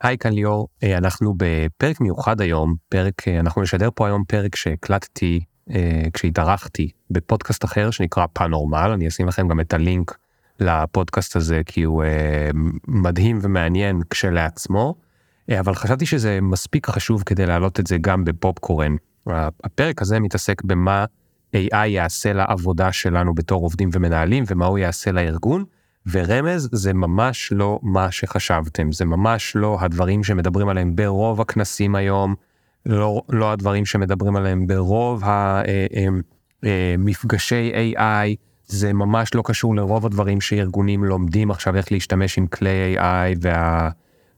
היי, כאן ליאור, אה, אנחנו בפרק מיוחד היום, פרק, אה, אנחנו נשדר פה היום פרק שהקלטתי אה, כשהתארחתי בפודקאסט אחר שנקרא פאנורמל, אני אשים לכם גם את הלינק לפודקאסט הזה כי הוא מדהים ומעניין כשלעצמו, אבל חשבתי שזה מספיק חשוב כדי להעלות את זה גם בפופקורן. הפרק הזה מתעסק במה AI יעשה לעבודה שלנו בתור עובדים ומנהלים ומה הוא יעשה לארגון. ורמז זה ממש לא מה שחשבתם, זה ממש לא הדברים שמדברים עליהם ברוב הכנסים היום, לא, לא הדברים שמדברים עליהם ברוב המפגשי אה, אה, אה, AI, זה ממש לא קשור לרוב הדברים שארגונים לומדים עכשיו איך להשתמש עם כלי AI וה...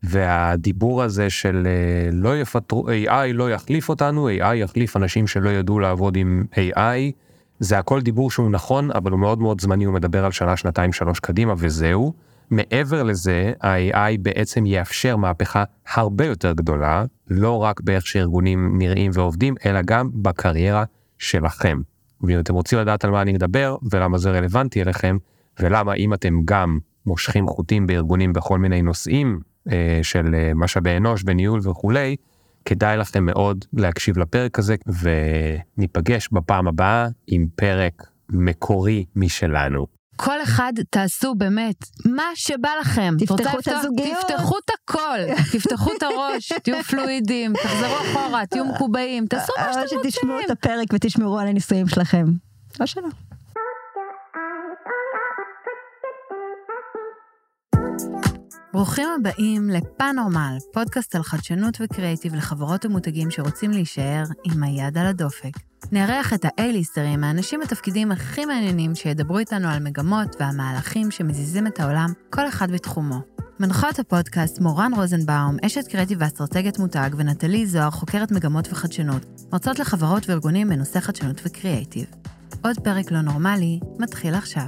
והדיבור הזה של לא יפטרו, AI לא יחליף אותנו, AI יחליף אנשים שלא ידעו לעבוד עם AI, זה הכל דיבור שהוא נכון, אבל הוא מאוד מאוד זמני, הוא מדבר על שנה, שנתיים, שלוש קדימה, וזהו. מעבר לזה, ה-AI בעצם יאפשר מהפכה הרבה יותר גדולה, לא רק באיך שארגונים נראים ועובדים, אלא גם בקריירה שלכם. ואם אתם רוצים לדעת על מה אני מדבר, ולמה זה רלוונטי אליכם, ולמה אם אתם גם מושכים חוטים בארגונים בכל מיני נושאים אה, של אה, משאבי אנוש וניהול וכולי, כדאי לכם מאוד להקשיב לפרק הזה וניפגש בפעם הבאה עם פרק מקורי משלנו. כל אחד תעשו באמת מה שבא לכם. תפתחו את הזוגיות. תפתחו את הכל, תפתחו את הראש, תהיו פלואידים, תחזרו אחורה, תהיו מקובעים, תעשו מה שאתם רוצים. או שתשמעו את הפרק ותשמרו על הנישואים שלכם. או שלא. ברוכים הבאים לפאנורמל, פודקאסט על חדשנות וקריאיטיב לחברות ומותגים שרוצים להישאר עם היד על הדופק. נארח את האייליסטרים, האנשים בתפקידים הכי מעניינים שידברו איתנו על מגמות והמהלכים שמזיזים את העולם, כל אחד בתחומו. מנחות הפודקאסט מורן רוזנבאום, אשת קריאיטיב ואסטרטגיית מותג, ונטלי זוהר, חוקרת מגמות וחדשנות, מרצות לחברות וארגונים בנושא חדשנות וקריאיטיב. עוד פרק לא נורמלי, מתחיל עכשיו.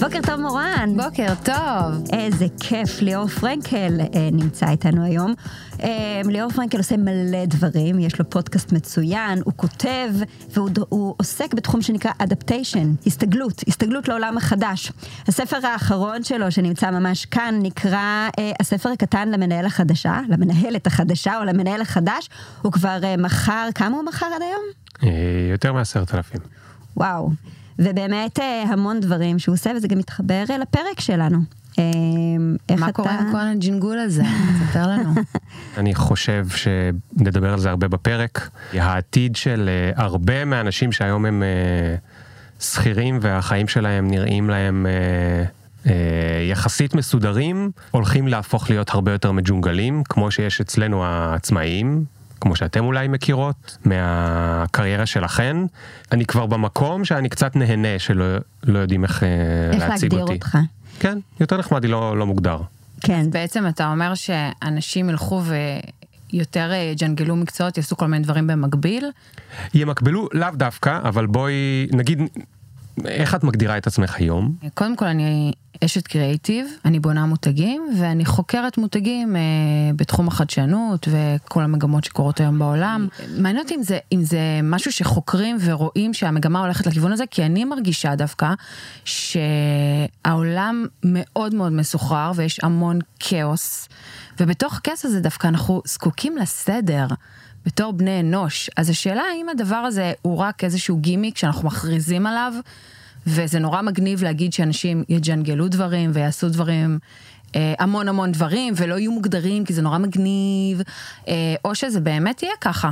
בוקר טוב מורן. בוקר טוב. איזה כיף, ליאור פרנקל אה, נמצא איתנו היום. אה, ליאור פרנקל עושה מלא דברים, יש לו פודקאסט מצוין, הוא כותב, והוא עוסק בתחום שנקרא אדפטיישן, הסתגלות, הסתגלות לעולם החדש. הספר האחרון שלו, שנמצא ממש כאן, נקרא אה, הספר הקטן למנהל החדשה, למנהלת החדשה או למנהל החדש. הוא כבר אה, מכר, כמה הוא מכר עד היום? אה, יותר מעשרת אלפים. וואו. ובאמת אה, המון דברים שהוא עושה, וזה גם מתחבר אה, לפרק שלנו. אה, מה קורה עם כל הג'ינגול הזה? תספר לנו. אני חושב שנדבר על זה הרבה בפרק. העתיד של הרבה מהאנשים שהיום הם שכירים והחיים שלהם נראים להם יחסית מסודרים, הולכים להפוך להיות הרבה יותר מג'ונגלים, כמו שיש אצלנו העצמאים, כמו שאתם אולי מכירות מהקריירה שלכן, אני כבר במקום שאני קצת נהנה שלא לא יודעים איך, אה, איך להציג אותי. איך להגדיר אותך. כן, יותר נחמד, היא לא, לא מוגדר. כן. אז בעצם אתה אומר שאנשים ילכו ויותר יג'נגלו אה, מקצועות, יעשו כל מיני דברים במקביל? ימקבלו לאו דווקא, אבל בואי נגיד, איך את מגדירה את עצמך היום? קודם כל אני אשת קריאיטיב, אני בונה מותגים ואני חוקרת מותגים אה, בתחום החדשנות וכל המגמות שקורות היום בעולם. מעניין אותי אם אם זה משהו שחוקרים ורואים שהמגמה הולכת לכיוון הזה, כי אני מרגישה דווקא שהעולם מאוד מאוד מסוחרר ויש המון כאוס, ובתוך הכאוס הזה דווקא אנחנו זקוקים לסדר. בתור בני אנוש. אז השאלה האם הדבר הזה הוא רק איזשהו גימיק שאנחנו מכריזים עליו, וזה נורא מגניב להגיד שאנשים יג'נגלו דברים ויעשו דברים, אה, המון המון דברים, ולא יהיו מוגדרים כי זה נורא מגניב, אה, או שזה באמת יהיה ככה.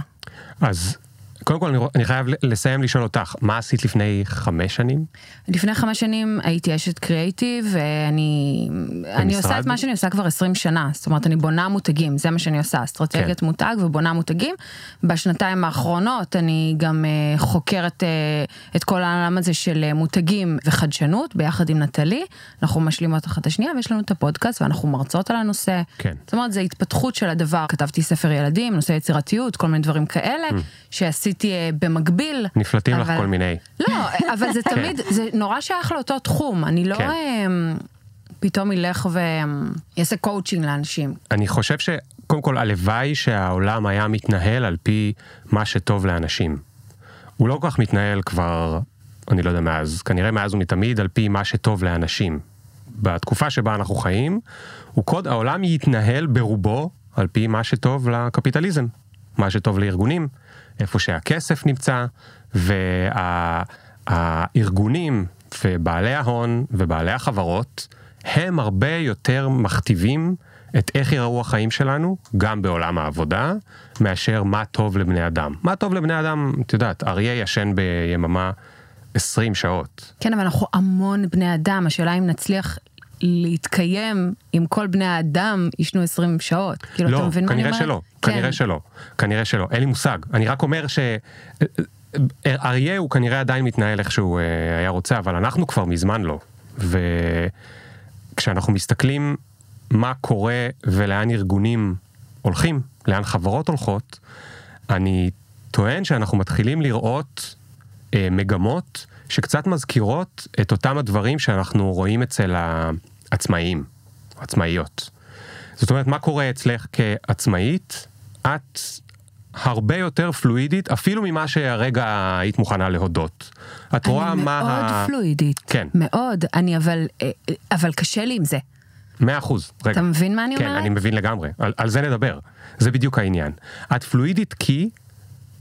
אז קודם כל אני, אני חייב לסיים לשאול אותך, מה עשית לפני חמש שנים? לפני חמש שנים הייתי אשת קריאיטיב, ואני אני עושה את מה שאני עושה כבר 20 שנה, זאת אומרת אני בונה מותגים, זה מה שאני עושה, אסטרטגיית כן. מותג ובונה מותגים. בשנתיים האחרונות אני גם uh, חוקרת uh, את כל העולם הזה של uh, מותגים וחדשנות ביחד עם נטלי, אנחנו משלימות אחת את השנייה ויש לנו את הפודקאסט ואנחנו מרצות על הנושא. כן. זאת אומרת זה התפתחות של הדבר, כתבתי ספר ילדים, נושא יצירתיות, כל מיני דברים כאלה, mm. שעשיתי. עשיתי אה, במקביל. נפלטים אבל... לך כל מיני. לא, אבל זה כן. תמיד, זה נורא שייך לאותו תחום, אני לא כן. אמ, פתאום ילך ויעשה קואוצ'ינג לאנשים. אני חושב שקודם כל הלוואי שהעולם היה מתנהל על פי מה שטוב לאנשים. הוא לא כל כך מתנהל כבר, אני לא יודע מאז, כנראה מאז ומתמיד על פי מה שטוב לאנשים. בתקופה שבה אנחנו חיים, הוא קוד, העולם יתנהל ברובו על פי מה שטוב לקפיטליזם, מה שטוב לארגונים, איפה שהכסף נמצא, והארגונים ובעלי ההון ובעלי החברות, הם הרבה יותר מכתיבים את איך יראו החיים שלנו, גם בעולם העבודה, מאשר מה טוב לבני אדם. מה טוב לבני אדם, את יודעת, אריה ישן ביממה 20 שעות. כן, אבל אנחנו המון בני אדם, השאלה אם נצליח להתקיים אם כל בני האדם ישנו 20 שעות. כאילו, לא, אתה מבין מה אני כנראה אומרת? שלא, כן. כנראה שלא, כנראה שלא, אין לי מושג. אני רק אומר ש... אריה הוא כנראה עדיין מתנהל איך שהוא אה, היה רוצה, אבל אנחנו כבר מזמן לא. וכשאנחנו מסתכלים מה קורה ולאן ארגונים הולכים, לאן חברות הולכות, אני טוען שאנחנו מתחילים לראות מגמות שקצת מזכירות את אותם הדברים שאנחנו רואים אצל העצמאים, עצמאיות. זאת אומרת, מה קורה אצלך כעצמאית? את הרבה יותר פלואידית, אפילו ממה שהרגע היית מוכנה להודות. את רואה אני מה... מאוד ה- פלואידית. כן. מאוד, אני אבל, אה, אה, אבל קשה לי עם זה. מאה אחוז. רגע. אתה מבין מה אני כן, אומרת? אני מבין לגמרי. על, על זה נדבר. זה בדיוק העניין. את פלואידית כי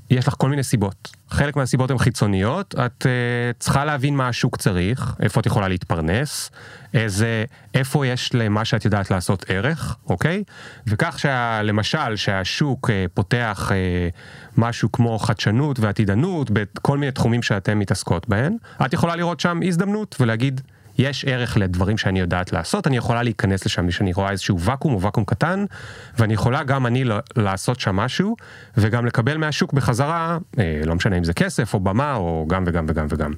יש לך כל מיני סיבות. חלק מהסיבות הן חיצוניות, את uh, צריכה להבין מה השוק צריך, איפה את יכולה להתפרנס, איזה, איפה יש למה שאת יודעת לעשות ערך, אוקיי? וכך שלמשל שהשוק uh, פותח uh, משהו כמו חדשנות ועתידנות בכל מיני תחומים שאתן מתעסקות בהן, את יכולה לראות שם הזדמנות ולהגיד, יש ערך לדברים שאני יודעת לעשות, אני יכולה להיכנס לשם כשאני רואה איזשהו ואקום או ואקום קטן, ואני יכולה גם אני לעשות שם משהו, וגם לקבל מהשוק בחזרה, אה, לא משנה אם זה כסף או במה או גם וגם וגם וגם.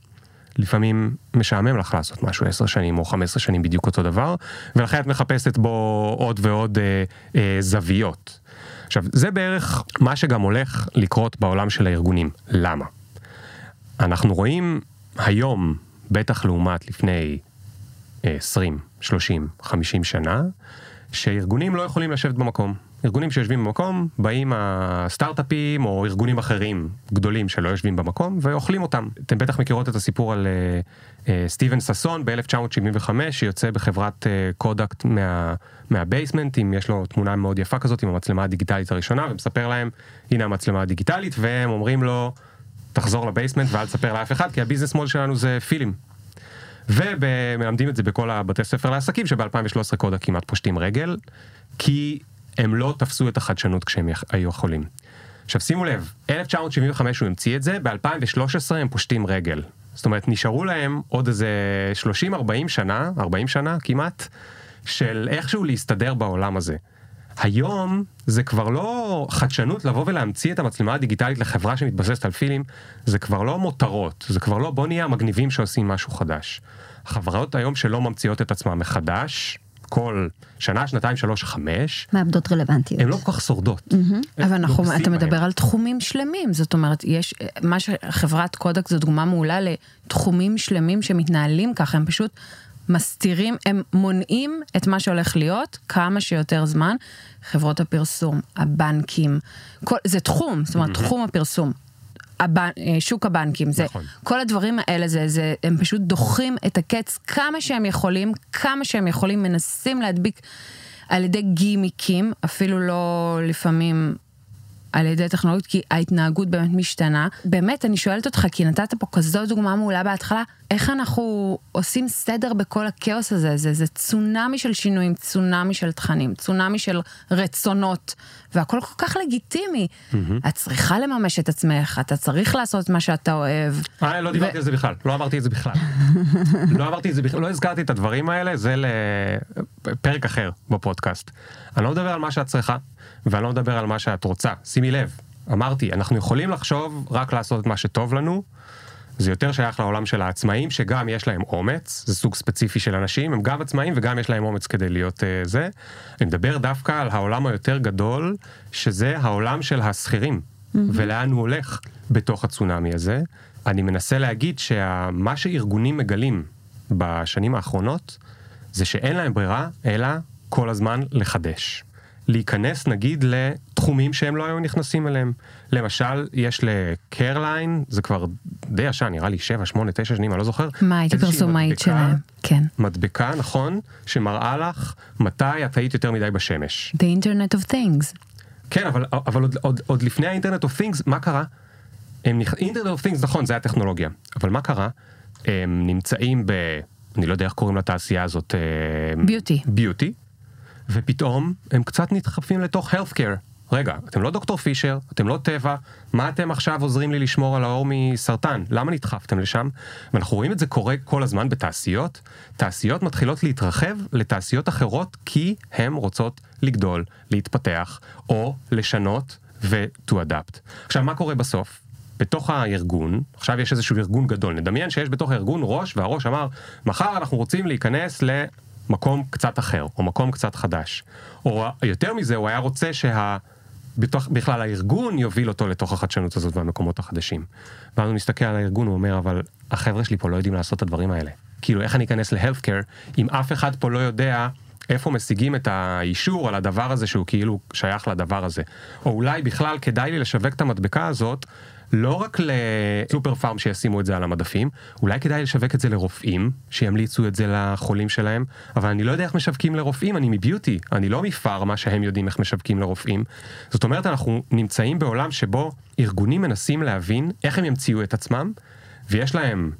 לפעמים משעמם לך לעשות משהו 10 שנים או 15 שנים בדיוק אותו דבר, ולכן את מחפשת בו עוד ועוד אה, אה, זוויות. עכשיו, זה בערך מה שגם הולך לקרות בעולם של הארגונים. למה? אנחנו רואים היום, בטח לעומת לפני 20, 30, 50 שנה, שארגונים לא יכולים לשבת במקום. ארגונים שיושבים במקום, באים הסטארט-אפים או ארגונים אחרים גדולים שלא יושבים במקום ואוכלים אותם. אתם בטח מכירות את הסיפור על אה, אה, סטיבן ששון ב-1975 שיוצא בחברת אה, קודאק מה, מה basement, אם יש לו תמונה מאוד יפה כזאת עם המצלמה הדיגיטלית הראשונה ומספר להם הנה המצלמה הדיגיטלית והם אומרים לו תחזור ל basement ואל תספר לאף אחד כי ה business model שלנו זה פילים. ומלמדים את זה בכל הבתי ספר לעסקים שב-2013 קודה כמעט פושטים רגל, כי הם לא תפסו את החדשנות כשהם היו יכולים. עכשיו שימו לב, 1975 הוא המציא את זה, ב-2013 הם פושטים רגל. זאת אומרת, נשארו להם עוד איזה 30-40 שנה, 40 שנה כמעט, של איכשהו להסתדר בעולם הזה. היום זה כבר לא חדשנות לבוא ולהמציא את המצלמה הדיגיטלית לחברה שמתבססת על פילים, זה כבר לא מותרות, זה כבר לא בוא נהיה המגניבים שעושים משהו חדש. החברות היום שלא ממציאות את עצמן מחדש, כל שנה, שנתיים, שלוש, חמש, מאבדות רלוונטיות. הן לא כל כך שורדות. אבל אנחנו, אתה בהם. מדבר על תחומים שלמים, זאת אומרת, יש, מה שחברת קודק זו דוגמה מעולה לתחומים שלמים שמתנהלים ככה, הם פשוט מסתירים, הם מונעים את מה שהולך להיות כמה שיותר זמן. חברות הפרסום, הבנקים, כל, זה תחום, זאת אומרת, תחום הפרסום. הבנ, אה, שוק הבנקים, זה, נכון. כל הדברים האלה, זה, זה, הם פשוט דוחים את הקץ כמה שהם יכולים, כמה שהם יכולים, מנסים להדביק על ידי גימיקים, אפילו לא לפעמים על ידי טכנולוגיות, כי ההתנהגות באמת משתנה. באמת, אני שואלת אותך, כי נתת פה כזאת דוגמה מעולה בהתחלה, איך אנחנו עושים סדר בכל הכאוס הזה? זה, זה צונאמי של שינויים, צונאמי של תכנים, צונאמי של רצונות, והכל כל כך לגיטימי. את צריכה לממש את עצמך, אתה צריך לעשות את מה שאתה אוהב. אה, לא דיברתי על זה בכלל, לא אמרתי את זה בכלל. לא אמרתי את זה בכלל, לא הזכרתי את הדברים האלה, זה לפרק אחר בפודקאסט. אני לא מדבר על מה שאת צריכה, ואני לא מדבר על מה שאת רוצה. שימי לב, אמרתי, אנחנו יכולים לחשוב רק לעשות את מה שטוב לנו. זה יותר שייך לעולם של העצמאים, שגם יש להם אומץ, זה סוג ספציפי של אנשים, הם גם עצמאים וגם יש להם אומץ כדי להיות uh, זה. אני מדבר דווקא על העולם היותר גדול, שזה העולם של השכירים, mm-hmm. ולאן הוא הולך בתוך הצונאמי הזה. אני מנסה להגיד שמה שארגונים מגלים בשנים האחרונות, זה שאין להם ברירה, אלא כל הזמן לחדש. להיכנס נגיד תחומים שהם לא היו נכנסים אליהם. למשל, יש לקרליין, זה כבר די ישן, נראה לי 7, 8, 9 שנים, אני לא זוכר. מה, הייתי פרסומאית שלהם. כן. מדבקה, נכון, שמראה לך מתי את היית יותר מדי בשמש. The Internet of Things. כן, אבל, אבל עוד, עוד, עוד לפני ה Internet of things, מה קרה? הם. Internet of things, נכון, זה הטכנולוגיה, אבל מה קרה? הם נמצאים ב... אני לא יודע איך קוראים לתעשייה הזאת. אה, beauty. beauty, ופתאום הם קצת נדחפים לתוך healthcare. רגע, אתם לא דוקטור פישר, אתם לא טבע, מה אתם עכשיו עוזרים לי לשמור על העור מסרטן? למה נדחפתם לשם? ואנחנו רואים את זה קורה כל הזמן בתעשיות. תעשיות מתחילות להתרחב לתעשיות אחרות כי הן רוצות לגדול, להתפתח, או לשנות ו-to adapt. עכשיו, מה קורה בסוף? בתוך הארגון, עכשיו יש איזשהו ארגון גדול, נדמיין שיש בתוך הארגון ראש, והראש אמר, מחר אנחנו רוצים להיכנס למקום קצת אחר, או מקום קצת חדש. או יותר מזה, הוא היה רוצה שה... בתוך, בכלל הארגון יוביל אותו לתוך החדשנות הזאת והמקומות החדשים. ואז הוא מסתכל על הארגון, הוא אומר, אבל החבר'ה שלי פה לא יודעים לעשות את הדברים האלה. כאילו, איך אני אכנס ל-healthcare, אם אף אחד פה לא יודע איפה משיגים את האישור על הדבר הזה שהוא כאילו שייך לדבר הזה. או אולי בכלל כדאי לי לשווק את המדבקה הזאת, לא רק לסופר פארם שישימו את זה על המדפים, אולי כדאי לשווק את זה לרופאים, שימליצו את זה לחולים שלהם, אבל אני לא יודע איך משווקים לרופאים, אני מביוטי, אני לא מפארמה שהם יודעים איך משווקים לרופאים. זאת אומרת, אנחנו נמצאים בעולם שבו ארגונים מנסים להבין איך הם ימציאו את עצמם, ויש להם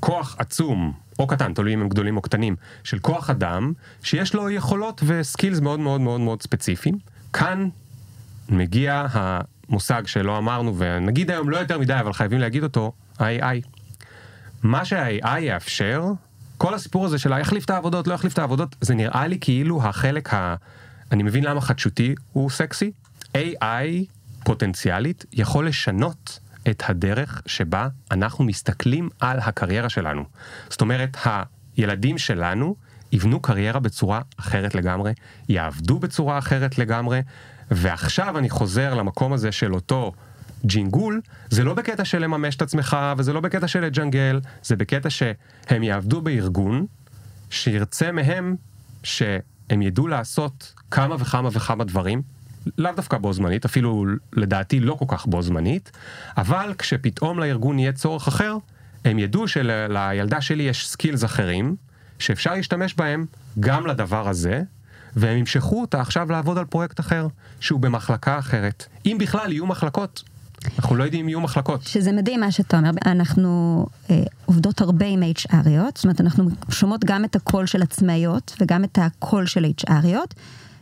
כוח עצום, או קטן, תלוי אם הם גדולים או קטנים, של כוח אדם, שיש לו יכולות וסקילס מאוד מאוד מאוד מאוד ספציפיים. כאן מגיע המושג שלא אמרנו, ונגיד היום לא יותר מדי, אבל חייבים להגיד אותו, ה-AI. מה שה-AI יאפשר, כל הסיפור הזה של יחליף את העבודות, לא יחליף את העבודות, זה נראה לי כאילו החלק ה... אני מבין למה חדשותי הוא סקסי. AI פוטנציאלית יכול לשנות את הדרך שבה אנחנו מסתכלים על הקריירה שלנו. זאת אומרת, הילדים שלנו יבנו קריירה בצורה אחרת לגמרי, יעבדו בצורה אחרת לגמרי, ועכשיו אני חוזר למקום הזה של אותו ג'ינגול, זה לא בקטע של לממש את עצמך, וזה לא בקטע של לג'נגל, זה בקטע שהם יעבדו בארגון, שירצה מהם שהם ידעו לעשות כמה וכמה וכמה דברים, לאו דווקא בו זמנית, אפילו לדעתי לא כל כך בו זמנית, אבל כשפתאום לארגון יהיה צורך אחר, הם ידעו שלילדה שלי יש skills אחרים, שאפשר להשתמש בהם גם לדבר הזה, והם ימשכו אותה עכשיו לעבוד על פרויקט אחר, שהוא במחלקה אחרת. אם בכלל יהיו מחלקות, אנחנו לא יודעים אם יהיו מחלקות. שזה מדהים מה שאתה אומר, אנחנו אה, עובדות הרבה עם HR יות, זאת אומרת אנחנו שומעות גם את הקול של עצמאיות וגם את הקול של HR יות,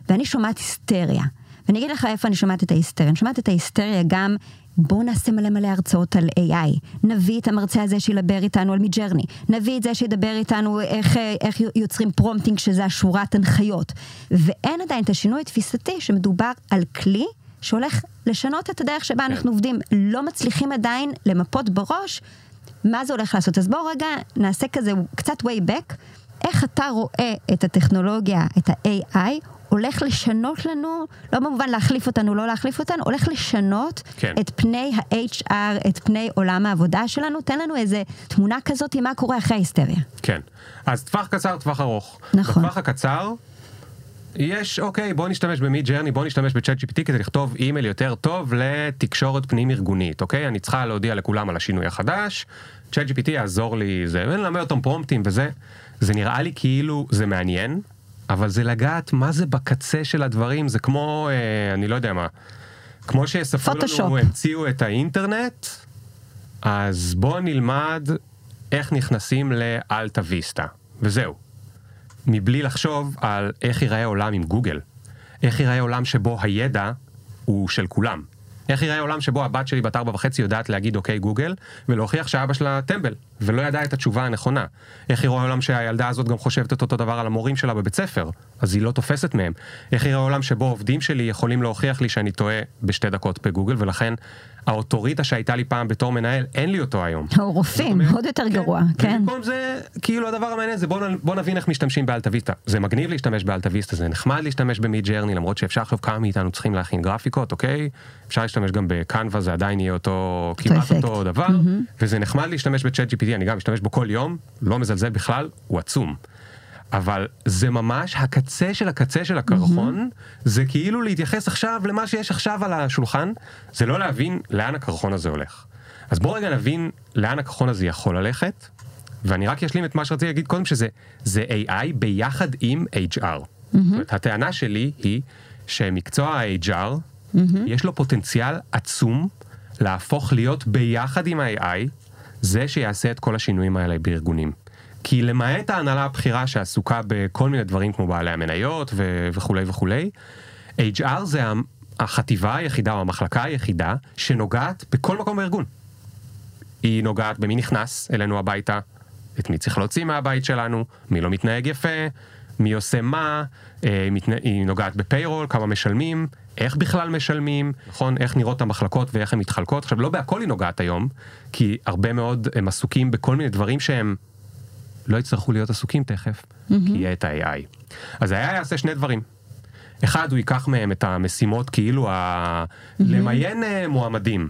ואני שומעת היסטריה. ואני אגיד לך איפה אני שומעת את ההיסטריה, אני שומעת את ההיסטריה גם בואו נעשה מלא מלא הרצאות על AI, נביא את המרצה הזה שידבר איתנו על Midjourney, נביא את זה שידבר איתנו איך, איך יוצרים prompting שזה השורת הנחיות, ואין עדיין את השינוי התפיסתי שמדובר על כלי שהולך לשנות את הדרך שבה אנחנו עובדים, לא מצליחים עדיין למפות בראש מה זה הולך לעשות. אז בואו רגע נעשה כזה קצת way back, איך אתה רואה את הטכנולוגיה, את ה-AI, הולך לשנות לנו, לא במובן להחליף אותנו, לא להחליף אותנו, הולך לשנות כן. את פני ה-HR, את פני עולם העבודה שלנו, תן לנו איזה תמונה כזאת עם מה קורה אחרי ההיסטריה. כן. אז טווח קצר, טווח ארוך. נכון. בטווח הקצר, יש, אוקיי, בוא נשתמש במי ג'רני, בוא נשתמש בצ'אט GPT כדי לכתוב אימייל יותר טוב לתקשורת פנים ארגונית, אוקיי? אני צריכה להודיע לכולם על השינוי החדש, צ'אט GPT יעזור לי, זה, ונלמד אותם פרומפטים וזה. זה נראה לי כאילו זה מעניין, אבל זה לגעת מה זה בקצה של הדברים, זה כמו, אה, אני לא יודע מה, כמו פוטושופ. לנו, המציאו את האינטרנט, אז בוא נלמד איך נכנסים לאלטה ויסטה, וזהו. מבלי לחשוב על איך ייראה עולם עם גוגל. איך ייראה עולם שבו הידע הוא של כולם. איך ייראה עולם שבו הבת שלי בת ארבע וחצי יודעת להגיד אוקיי גוגל, ולהוכיח שאבא שלה טמבל, ולא ידע את התשובה הנכונה. איך ייראה עולם שהילדה הזאת גם חושבת את אותו דבר על המורים שלה בבית ספר, אז היא לא תופסת מהם. איך ייראה עולם שבו עובדים שלי יכולים להוכיח לי שאני טועה בשתי דקות בגוגל, ולכן האוטוריטה שהייתה לי פעם בתור מנהל, אין לי אותו היום. או רופאים, זאת אומרת, עוד יותר גרוע, כן. ובמקום זה, כאילו הדבר המעניין זה בוא, בוא נבין איך משתמשים באלטה-ויסטה. זה מגניב להשתמש באלטה-ויסטה, זה נחמד להשתמש במיד ג'רני, למרות שאפשר עכשיו כמה מאיתנו צריכים להכין גרפיקות, אוקיי? אפשר להשתמש גם בקנווה, זה עדיין יהיה אותו, כמעט. אותו דבר, וזה נחמד להשתמש בצ'אט GPT, אני גם משתמש בו כל יום, לא מזלזל בכלל, הוא עצום. אבל זה ממש הקצה של הקצה של הקרחון, זה כאילו להתייחס עכשיו למה שיש עכשיו על השולחן, זה לא להבין לאן הקרחון הזה הולך. אז בואו רגע נבין לאן הקרחון הזה יכול ללכת, ואני רק אשלים את מה שרציתי להגיד קודם, שזה זה AI ביחד עם HR. זאת אומרת, הטענה שלי היא שמקצוע ה-HR, יש לו פוטנציאל עצום להפוך להיות ביחד עם ה-AI, זה שיעשה את כל השינויים האלה בארגונים. כי למעט ההנהלה הבכירה שעסוקה בכל מיני דברים כמו בעלי המניות ו- וכולי וכולי, HR זה החטיבה היחידה או המחלקה היחידה שנוגעת בכל מקום בארגון. היא נוגעת במי נכנס אלינו הביתה, את מי צריך להוציא מהבית שלנו, מי לא מתנהג יפה, מי עושה מה, אה. היא נוגעת בפיירול, כמה משלמים, איך בכלל משלמים, נכון, איך נראות המחלקות ואיך הן מתחלקות. עכשיו, לא בהכל היא נוגעת היום, כי הרבה מאוד הם עסוקים בכל מיני דברים שהם לא יצטרכו להיות עסוקים תכף, mm-hmm. כי יהיה את ה-AI. אז ה-AI יעשה שני דברים. אחד, הוא ייקח מהם את המשימות כאילו ה... mm-hmm. למיין אה, מועמדים.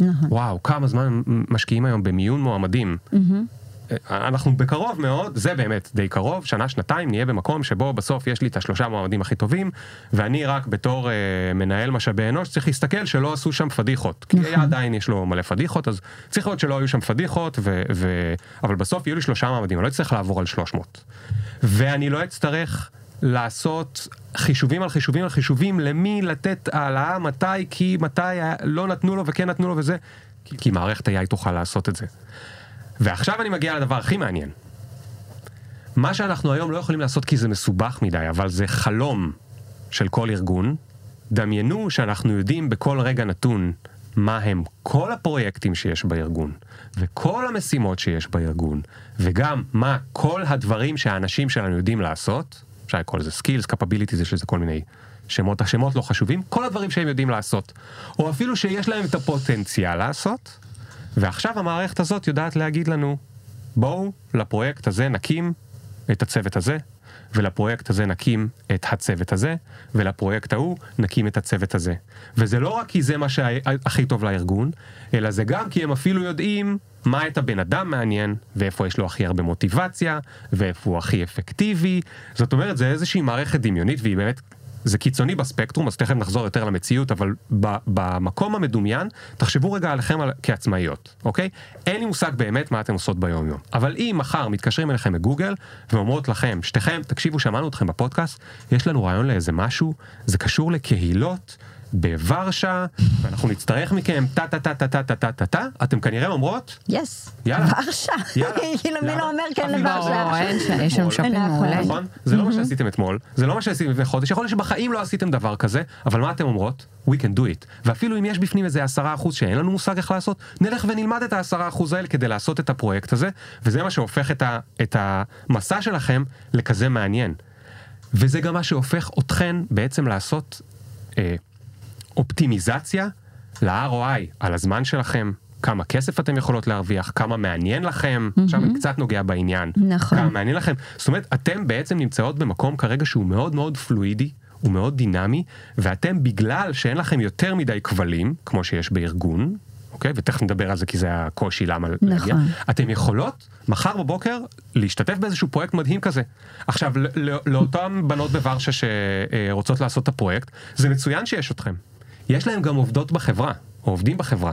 נכון. וואו, כמה זמן משקיעים היום במיון מועמדים. אנחנו בקרוב מאוד, זה באמת די קרוב, שנה שנתיים נהיה במקום שבו בסוף יש לי את השלושה מועמדים הכי טובים, ואני רק בתור אה, מנהל משאבי אנוש צריך להסתכל שלא עשו שם פדיחות. כי היה עדיין יש לו מלא פדיחות, אז צריך להיות שלא היו שם פדיחות, ו, ו... אבל בסוף יהיו לי שלושה מועמדים, אני לא אצטרך לעבור על 300. ואני לא אצטרך לעשות חישובים על חישובים על חישובים למי לתת העלאה, מתי, כי מתי לא נתנו לו וכן נתנו לו וזה, כי, כי מערכת ה-AI תוכל לעשות את זה. ועכשיו אני מגיע לדבר הכי מעניין. מה שאנחנו היום לא יכולים לעשות כי זה מסובך מדי, אבל זה חלום של כל ארגון. דמיינו שאנחנו יודעים בכל רגע נתון מה הם כל הפרויקטים שיש בארגון, וכל המשימות שיש בארגון, וגם מה כל הדברים שהאנשים שלנו יודעים לעשות, אפשר לקרוא לזה skills, capabilities, יש לזה כל מיני שמות, השמות לא חשובים, כל הדברים שהם יודעים לעשות, או אפילו שיש להם את הפוטנציאל לעשות, ועכשיו המערכת הזאת יודעת להגיד לנו, בואו לפרויקט הזה נקים את הצוות הזה, ולפרויקט הזה נקים את הצוות הזה, ולפרויקט ההוא נקים את הצוות הזה. וזה לא רק כי זה מה שהכי טוב לארגון, אלא זה גם כי הם אפילו יודעים מה את הבן אדם מעניין, ואיפה יש לו הכי הרבה מוטיבציה, ואיפה הוא הכי אפקטיבי. זאת אומרת, זה איזושהי מערכת דמיונית, והיא באמת זה קיצוני בספקטרום, אז תכף נחזור יותר למציאות, אבל במקום המדומיין, תחשבו רגע עליכם על, כעצמאיות, אוקיי? אין לי מושג באמת מה אתן עושות ביום יום. אבל אם מחר מתקשרים אליכם מגוגל, ואומרות לכם, שתיכם, תקשיבו, שמענו אתכם בפודקאסט, יש לנו רעיון לאיזה משהו, זה קשור לקהילות. בוורשה, ואנחנו נצטרך מכם טה טה טה טה טה טה טה טה טה, אתם כנראה אומרות, יס. יאללה. ורשה. כאילו מי? לא אומר כן לוורשה. יש שם. שופינג נכון. מעולה. נכון? זה לא מה שעשיתם אתמול, זה לא מה שעשיתם לפני חודש, יכול להיות שבחיים לא עשיתם דבר כזה, אבל מה אתם אומרות? We can do it. ואפילו אם יש בפנים איזה עשרה אחוז שאין לנו מושג איך לעשות, נלך ונלמד את העשרה אחוז האלה כדי לעשות את הפרויקט הזה, וזה מה שהופך את המסע שלכם לכזה מעניין. וזה גם מה שהופך אתכן בעצם לעשות אה, אופטימיזציה ל-ROI, על הזמן שלכם, כמה כסף אתם יכולות להרוויח, כמה מעניין לכם, עכשיו אני קצת נוגע בעניין, נכון. כמה מעניין לכם, זאת אומרת, אתם בעצם נמצאות במקום כרגע שהוא מאוד מאוד פלואידי, הוא מאוד דינמי, ואתם בגלל שאין לכם יותר מדי כבלים, כמו שיש בארגון, אוקיי? ותכף נדבר על זה כי זה הקושי למה להגיע. נכון. אתם יכולות מחר בבוקר להשתתף באיזשהו פרויקט מדהים כזה. עכשיו, לאותן בנות בוורשה שרוצות לעשות את הפרויקט, זה מצוין שיש אתכם. יש להם גם עובדות בחברה, או עובדים בחברה.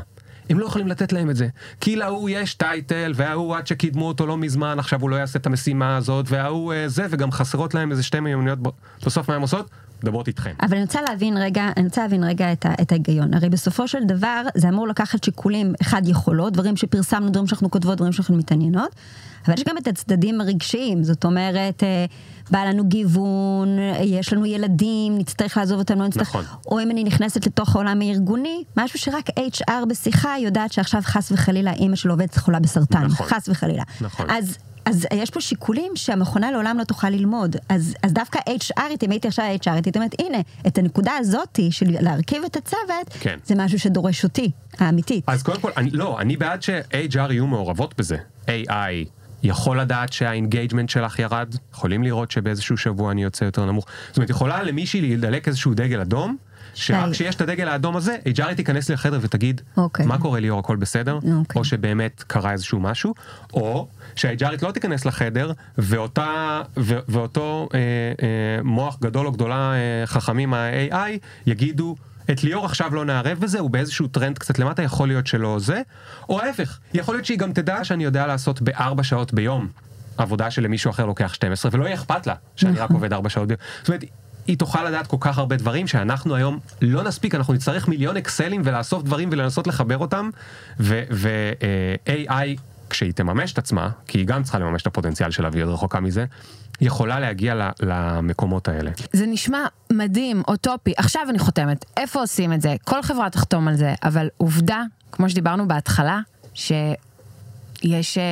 הם לא יכולים לתת להם את זה. כי להוא יש טייטל, וההוא עד שקידמו אותו לא מזמן, עכשיו הוא לא יעשה את המשימה הזאת, וההוא אה, זה, וגם חסרות להם איזה שתי מיומנויות ב- בסוף מה הם עושות? מדברות איתכם. אבל אני רוצה להבין רגע, אני רוצה להבין רגע את, את ההיגיון. הרי בסופו של דבר זה אמור לקחת שיקולים, אחד יכולות, דברים שפרסמנו, דברים שאנחנו כותבות, דברים שאנחנו מתעניינות, אבל יש גם את הצדדים הרגשיים, זאת אומרת, אה, בא לנו גיוון, יש לנו ילדים, נצטרך לעזוב אותם, לא נצטרך, נכון. או אם אני נכנסת לתוך העולם הארגוני, משהו שרק HR בשיחה יודעת שעכשיו חס וחלילה אימא של עובדת חולה בסרטן, נכון. חס וחלילה. נכון. אז אז יש פה שיקולים שהמכונה לעולם לא תוכל ללמוד. אז, אז דווקא HRית, אם הייתי עכשיו HRית, הייתי אומרת, הנה, את הנקודה הזאתי של להרכיב את הצוות, כן. זה משהו שדורש אותי, האמיתית. אז קודם כל, אני, לא, אני בעד ש-HR יהיו מעורבות בזה. AI יכול לדעת שה engagement שלך ירד, יכולים לראות שבאיזשהו שבוע אני יוצא יותר נמוך. זאת אומרת, יכולה למישהי להידלק איזשהו דגל אדום, שרק כשיש את הדגל האדום הזה, HR תיכנס לי לחדר ותגיד, אוקיי. מה קורה ליאור, הכל בסדר? אוקיי. או שבאמת קרה איזשהו משהו, או שה-HR ית לא תיכנס לחדר, ואותה, ו, ואותו אה, אה, מוח גדול או גדולה אה, חכמים מה-AI יגידו, את ליאור עכשיו לא נערב בזה, הוא באיזשהו טרנד קצת למטה, יכול להיות שלא זה, או ההפך, יכול להיות שהיא גם תדע שאני יודע לעשות בארבע שעות ביום עבודה שלמישהו אחר לוקח 12, ולא יהיה אכפת לה שאני רק עובד ארבע שעות ביום. זאת אומרת, היא תוכל לדעת כל כך הרבה דברים שאנחנו היום לא נספיק, אנחנו נצטרך מיליון אקסלים ולאסוף דברים ולנסות לחבר אותם, ו-AI, כשהיא תממש את עצמה, כי היא גם צריכה לממש את הפוטנציאל שלה והיא עוד רחוקה מזה, יכולה להגיע למקומות האלה. זה נשמע מדהים, אוטופי. עכשיו אני חותמת. איפה עושים את זה? כל חברה תחתום על זה, אבל עובדה, כמו שדיברנו בהתחלה, שיש אה,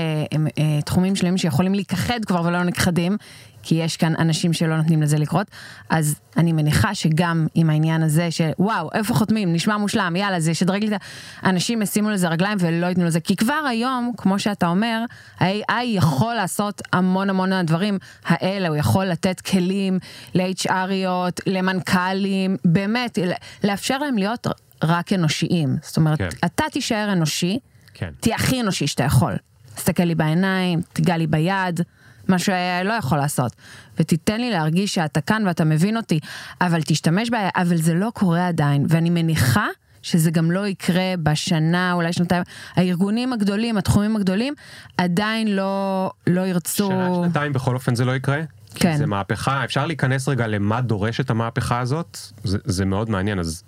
אה, תחומים שלמים שיכולים להיכחד כבר ולא נכחדים, כי יש כאן אנשים שלא נותנים לזה לקרות, אז אני מניחה שגם עם העניין הזה של וואו, איפה חותמים, נשמע מושלם, יאללה, זה ישדרג לי את ה... אנשים ישימו לזה רגליים ולא ייתנו לזה, כי כבר היום, כמו שאתה אומר, ה-AI יכול לעשות המון המון מהדברים האלה, הוא יכול לתת כלים ל-HRיות, למנכ"לים, באמת, לאפשר להם להיות רק אנושיים. זאת אומרת, כן. אתה תישאר אנושי, כן. תהיה הכי אנושי שאתה יכול. תסתכל לי בעיניים, תיגע לי ביד, מה שהוא לא יכול לעשות. ותיתן לי להרגיש שאתה כאן ואתה מבין אותי, אבל תשתמש בה, אבל זה לא קורה עדיין, ואני מניחה שזה גם לא יקרה בשנה, אולי שנתיים. הארגונים הגדולים, התחומים הגדולים, עדיין לא, לא ירצו... שנה, שנתיים בכל אופן זה לא יקרה. כן. זה מהפכה, אפשר להיכנס רגע למה דורש את המהפכה הזאת, זה, זה מאוד מעניין, אז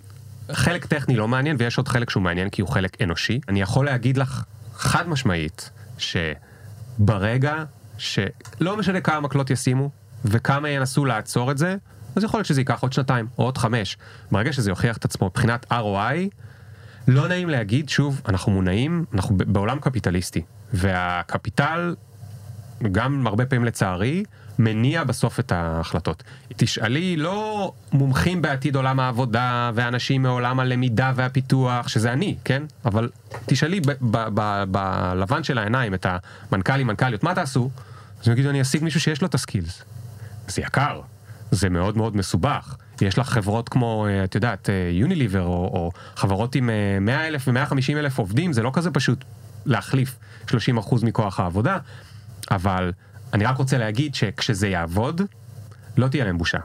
חלק טכני לא מעניין ויש עוד חלק שהוא מעניין כי הוא חלק אנושי. אני יכול להגיד לך חד משמעית שברגע שלא משנה כמה מקלות ישימו וכמה ינסו לעצור את זה, אז יכול להיות שזה ייקח עוד שנתיים או עוד חמש. ברגע שזה יוכיח את עצמו מבחינת ROI, לא נעים להגיד, שוב, אנחנו מונעים, אנחנו בעולם קפיטליסטי, והקפיטל, גם הרבה פעמים לצערי, מניע בסוף את ההחלטות. תשאלי לא מומחים בעתיד עולם העבודה ואנשים מעולם הלמידה והפיתוח, שזה אני, כן? אבל תשאלי בלבן של העיניים את המנכ"לים, מנכ"ליות, מה תעשו? אז הם יגידו, אני אשיג מישהו שיש לו את הסקילס. זה יקר, זה מאוד מאוד מסובך. יש לך חברות כמו, אה, את יודעת, יוניליבר, או, או חברות עם אה, 100 אלף ו-150 אלף עובדים, זה לא כזה פשוט להחליף 30% מכוח העבודה, אבל אני רק רוצה להגיד שכשזה יעבוד, לא תהיה להם בושה.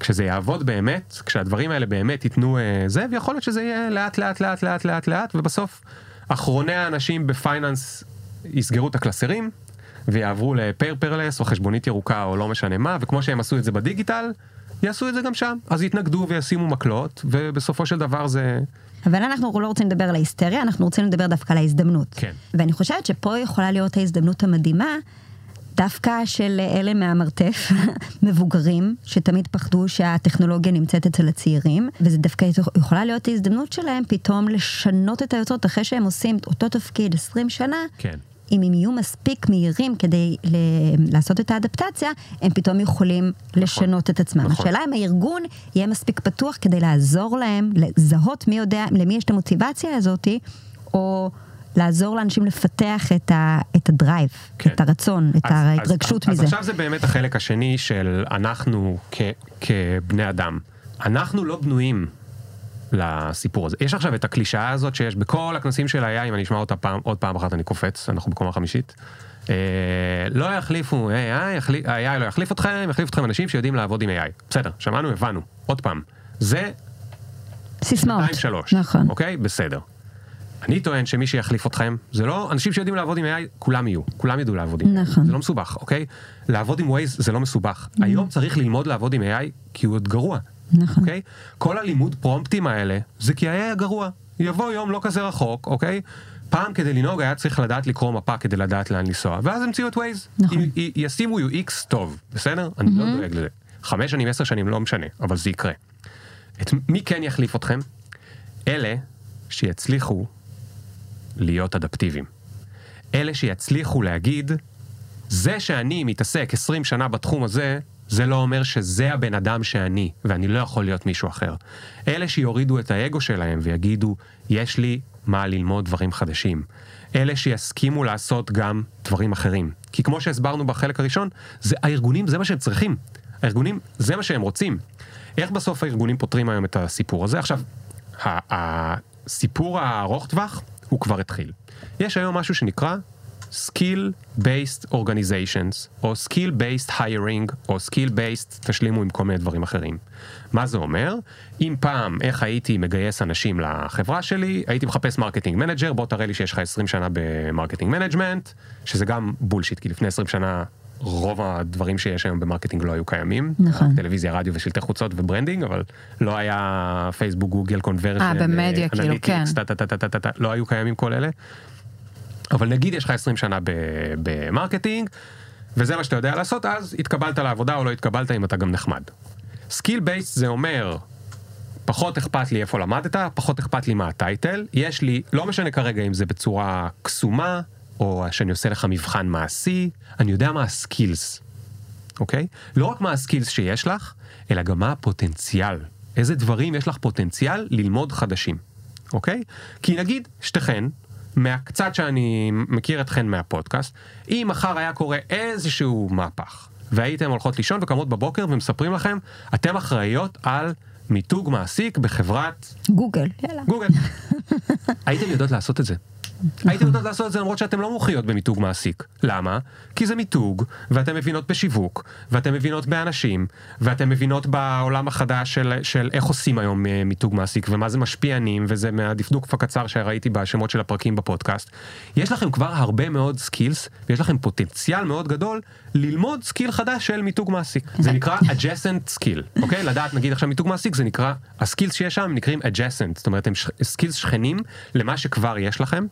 כשזה יעבוד באמת, כשהדברים האלה באמת ייתנו אה, זה, ויכול להיות שזה יהיה לאט לאט לאט לאט לאט לאט, ובסוף אחרוני האנשים בפייננס יסגרו את הקלסרים, ויעברו לפייפרלס או חשבונית ירוקה או לא משנה מה, וכמו שהם עשו את זה בדיגיטל, יעשו את זה גם שם. אז יתנגדו וישימו מקלות, ובסופו של דבר זה... אבל אנחנו לא רוצים לדבר על ההיסטריה, אנחנו רוצים לדבר דווקא על ההזדמנות. כן. ואני חושבת שפה יכולה להיות ההזדמנות המדהימה, דווקא של אלה מהמרתף, מבוגרים, שתמיד פחדו שהטכנולוגיה נמצאת אצל הצעירים, וזה דווקא יכולה להיות ההזדמנות שלהם פתאום לשנות את היוצרות אחרי שהם עושים אותו תפקיד 20 שנה. כן. אם הם יהיו מספיק מהירים כדי ל- לעשות את האדפטציה, הם פתאום יכולים נכון, לשנות את עצמם. נכון. השאלה אם הארגון יהיה מספיק פתוח כדי לעזור להם, לזהות מי יודע, למי יש את המוטיבציה הזאתי, או לעזור לאנשים לפתח את, ה, את הדרייב, כן. את הרצון, את אז- ההתרגשות אז, מזה. אז עכשיו זה באמת החלק השני של אנחנו כ, כבני אדם. אנחנו לא בנויים לסיפור הזה. יש עכשיו את הקלישאה הזאת שיש בכל הכנסים של ה-AI, אם אני אשמע אותה פעם, עוד פעם אחת אני קופץ, אנחנו בקומה חמישית. אה, לא יחליפו AI, יחליף, ה-AI לא יחליף אתכם, יחליף אתכם אנשים שיודעים לעבוד עם AI. בסדר, שמענו, הבנו. עוד פעם, זה סיסמאות. שנתיים שלוש. נכון. אוקיי? בסדר. אני טוען שמי שיחליף אתכם, זה לא אנשים שיודעים לעבוד עם AI, כולם יהיו, כולם ידעו לעבוד עם AI. נכון. זה לא מסובך, אוקיי? לעבוד עם Waze זה לא מסובך. היום צריך ללמוד לעבוד עם AI כי הוא עוד גרוע. נכון. אוקיי? כל הלימוד פרומפטים האלה, זה כי ה-AI היה גרוע. יבוא יום לא כזה רחוק, אוקיי? פעם כדי לנהוג היה צריך לדעת לקרוא מפה כדי לדעת לאן לנסוע, ואז המציאו את Waze. נכון. י- י- ישימו UX טוב, בסדר? אני לא דואג לזה. חמש שנים, עשר שנים, לא משנה, אבל זה יקרה. את מי כן יחליף אתכם? אלה שיצליחו להיות אדפטיביים. אלה שיצליחו להגיד, זה שאני מתעסק 20 שנה בתחום הזה, זה לא אומר שזה הבן אדם שאני, ואני לא יכול להיות מישהו אחר. אלה שיורידו את האגו שלהם ויגידו, יש לי מה ללמוד דברים חדשים. אלה שיסכימו לעשות גם דברים אחרים. כי כמו שהסברנו בחלק הראשון, זה, הארגונים זה מה שהם צריכים. הארגונים, זה מה שהם רוצים. איך בסוף הארגונים פותרים היום את הסיפור הזה? עכשיו, הסיפור הארוך טווח הוא כבר התחיל. יש היום משהו שנקרא Skill Based Organizations, או Skill Based Hiring, או Skill Based, תשלימו עם כל מיני דברים אחרים. מה זה אומר? אם פעם, איך הייתי מגייס אנשים לחברה שלי, הייתי מחפש marketing manager, בוא תראה לי שיש לך 20 שנה ב marketing management, שזה גם בולשיט, כי לפני 20 שנה רוב הדברים שיש היום ב marketing לא היו קיימים. נכון. טלוויזיה, רדיו ושלטי חוצות ו branding, אבל לא היה פייסבוק, גוגל, conversion, אה, במדיה, כאילו, כן. לא היו קיימים כל אלה. אבל נגיד יש לך 20 שנה ב marketing, וזה מה שאתה יודע לעשות, אז התקבלת לעבודה או לא התקבלת אם אתה גם נחמד. skill based זה אומר, פחות אכפת לי איפה למדת, פחות אכפת לי מה ה title, יש לי, לא משנה כרגע אם זה בצורה קסומה, או שאני עושה לך מבחן מעשי, אני יודע מה ה skills, אוקיי? לא רק מה ה skills שיש לך, אלא גם מה הפוטנציאל. איזה דברים יש לך פוטנציאל ללמוד חדשים, אוקיי? כי נגיד, שתיכן, מהקצת שאני מכיר אתכן מהפודקאסט, אם מחר היה קורה איזשהו מהפך, והייתם הולכות לישון וקמות בבוקר ומספרים לכם, אתם אחראיות על מיתוג מעסיק בחברת גוגל, יאללה. גוגל. הייתם יודעות לעשות את זה. הייתם יודעות לעשות את זה למרות שאתם לא מומחיות במיתוג מעסיק. למה? כי זה מיתוג, ואתם מבינות בשיווק, ואתם מבינות באנשים, ואתם מבינות בעולם החדש של, של איך עושים היום אה, מיתוג מעסיק, ומה זה משפיענים, וזה מהדפדוק הקצר שראיתי בשמות של הפרקים בפודקאסט. יש לכם כבר הרבה מאוד skills, ויש לכם פוטנציאל מאוד גדול ללמוד skill חדש של מיתוג מעסיק. זה נקרא adjacent skill, אוקיי? לדעת נגיד עכשיו מיתוג מעסיק זה נקרא, ה skills שיש שם נקראים adjacent, זאת אומרת הם ש- skills שכנים למה שכבר יש לכם.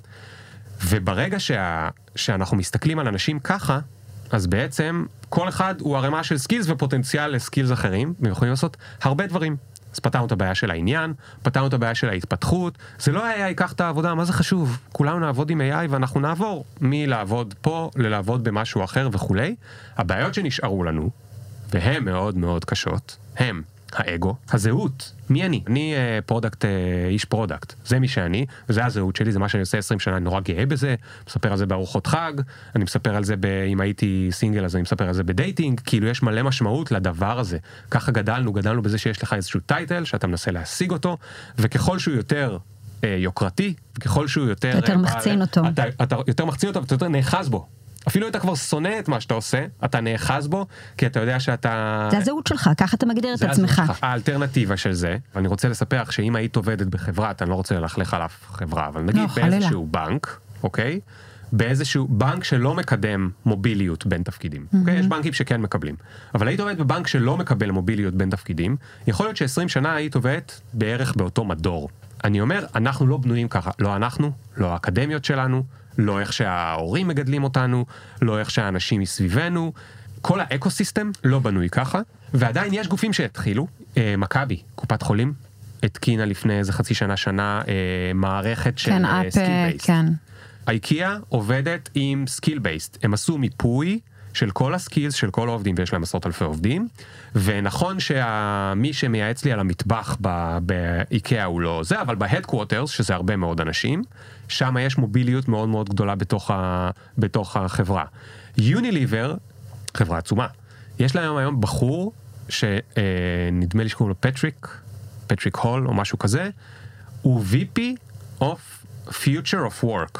וברגע שה, שאנחנו מסתכלים על אנשים ככה, אז בעצם כל אחד הוא ערימה של skills ופוטנציאל ל skills אחרים, והם יכולים לעשות הרבה דברים. אז פתרנו את הבעיה של העניין, פתרנו את הבעיה של ההתפתחות, זה לא AI ייקח את העבודה, מה זה חשוב? כולנו נעבוד עם AI ואנחנו נעבור מלעבוד פה ללעבוד במשהו אחר וכולי. הבעיות שנשארו לנו, והן מאוד מאוד קשות, הם האגו, הזהות, מי אני? אני אה, product, אה, איש product, זה מי שאני, וזה הזהות שלי, זה מה שאני עושה 20 שנה, אני נורא גאה בזה, מספר על זה בארוחות חג, אני מספר על זה ב, אם הייתי סינגל אז אני מספר על זה ב dating, כאילו יש מלא משמעות לדבר הזה. ככה גדלנו, גדלנו בזה שיש לך איזשהו טייטל שאתה מנסה להשיג אותו, וככל שהוא יותר אה, יוקרתי, וככל שהוא יותר... יותר אה, מחצין אותו. אתה, אתה יותר מחצין אותו ואתה יותר נאחז בו. אפילו אתה כבר שונא את מה שאתה עושה, אתה נאחז בו, כי אתה יודע שאתה... זה הזהות שלך, ככה אתה מגדיר את עצמך. האלטרנטיבה של זה, ואני רוצה לספר לך שאם היית עובדת בחברה, אתה לא רוצה ללכלך על אף חברה, אבל נגיד לא, חלילה. באיזשהו בנק, אוקיי? באיזשהו בנק שלא מקדם מוביליות בין תפקידים. אוקיי? יש בנקים שכן מקבלים. אבל היית עובדת בבנק שלא מקבל מוביליות בין תפקידים, יכול להיות ש-20 שנה היית עובדת בערך באותו מדור. אני אומר, אנחנו לא בנויים ככה, לא אנחנו, לא האקדמיות שלנו, לא איך שההורים מגדלים אותנו, לא איך שהאנשים מסביבנו. כל ה ecosystem לא בנוי ככה, ועדיין יש גופים שהתחילו, אה, מכבי, קופת חולים, התקינה לפני איזה חצי שנה, שנה, אה, מערכת של כן, אה, אפ, skill based. כן. אייקיה עובדת עם skill based, הם עשו מיפוי של כל ה skills של כל העובדים ויש להם עשרות אלפי עובדים ונכון שמי שמייעץ לי על המטבח באיקאה הוא לא זה אבל ב headquarters שזה הרבה מאוד אנשים שם יש מוביליות מאוד מאוד גדולה בתוך, ה, בתוך החברה. יוניליבר חברה עצומה יש להם היום בחור שנדמה לי שקוראים לו פטריק פטריק הול או משהו כזה הוא VP of Future of Work.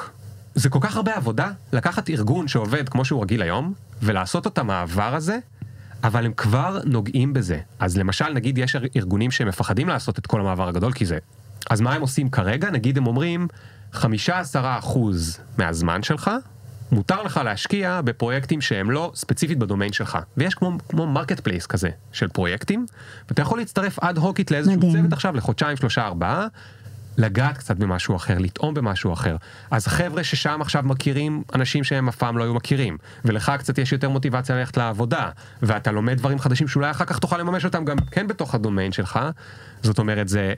זה כל כך הרבה עבודה לקחת ארגון שעובד כמו שהוא רגיל היום ולעשות את המעבר הזה אבל הם כבר נוגעים בזה. אז למשל נגיד יש ארגונים שמפחדים לעשות את כל המעבר הגדול כי זה אז מה הם עושים כרגע? נגיד הם אומרים 15% מהזמן שלך מותר לך להשקיע בפרויקטים שהם לא ספציפית בדומיין שלך. ויש כמו כמו marketplace כזה של פרויקטים ואתה יכול להצטרף אד הוקית לאיזשהו מדהים. צוות עכשיו לחודשיים שלושה ארבעה לגעת קצת במשהו אחר, לטעום במשהו אחר. אז חבר'ה ששם עכשיו מכירים אנשים שהם אף פעם לא היו מכירים, ולך קצת יש יותר מוטיבציה ללכת לעבודה, ואתה לומד דברים חדשים שאולי אחר כך תוכל לממש אותם גם כן בתוך הדומיין שלך. זאת אומרת, זה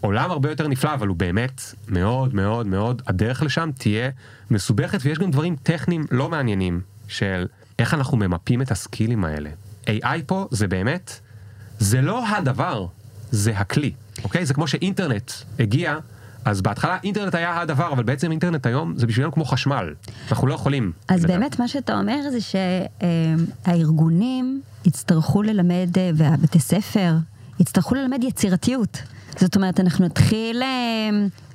עולם הרבה יותר נפלא, אבל הוא באמת מאוד מאוד מאוד, הדרך לשם תהיה מסובכת, ויש גם דברים טכניים לא מעניינים של איך אנחנו ממפים את הסקילים האלה. AI פה זה באמת, זה לא הדבר, זה הכלי, אוקיי? זה כמו שאינטרנט הגיע, אז בהתחלה אינטרנט היה הדבר, אבל בעצם אינטרנט היום זה בשבילנו כמו חשמל. אנחנו לא יכולים. אז לדעת. באמת מה שאתה אומר זה שהארגונים יצטרכו ללמד, והבתי ספר יצטרכו ללמד יצירתיות. זאת אומרת, אנחנו נתחיל אה,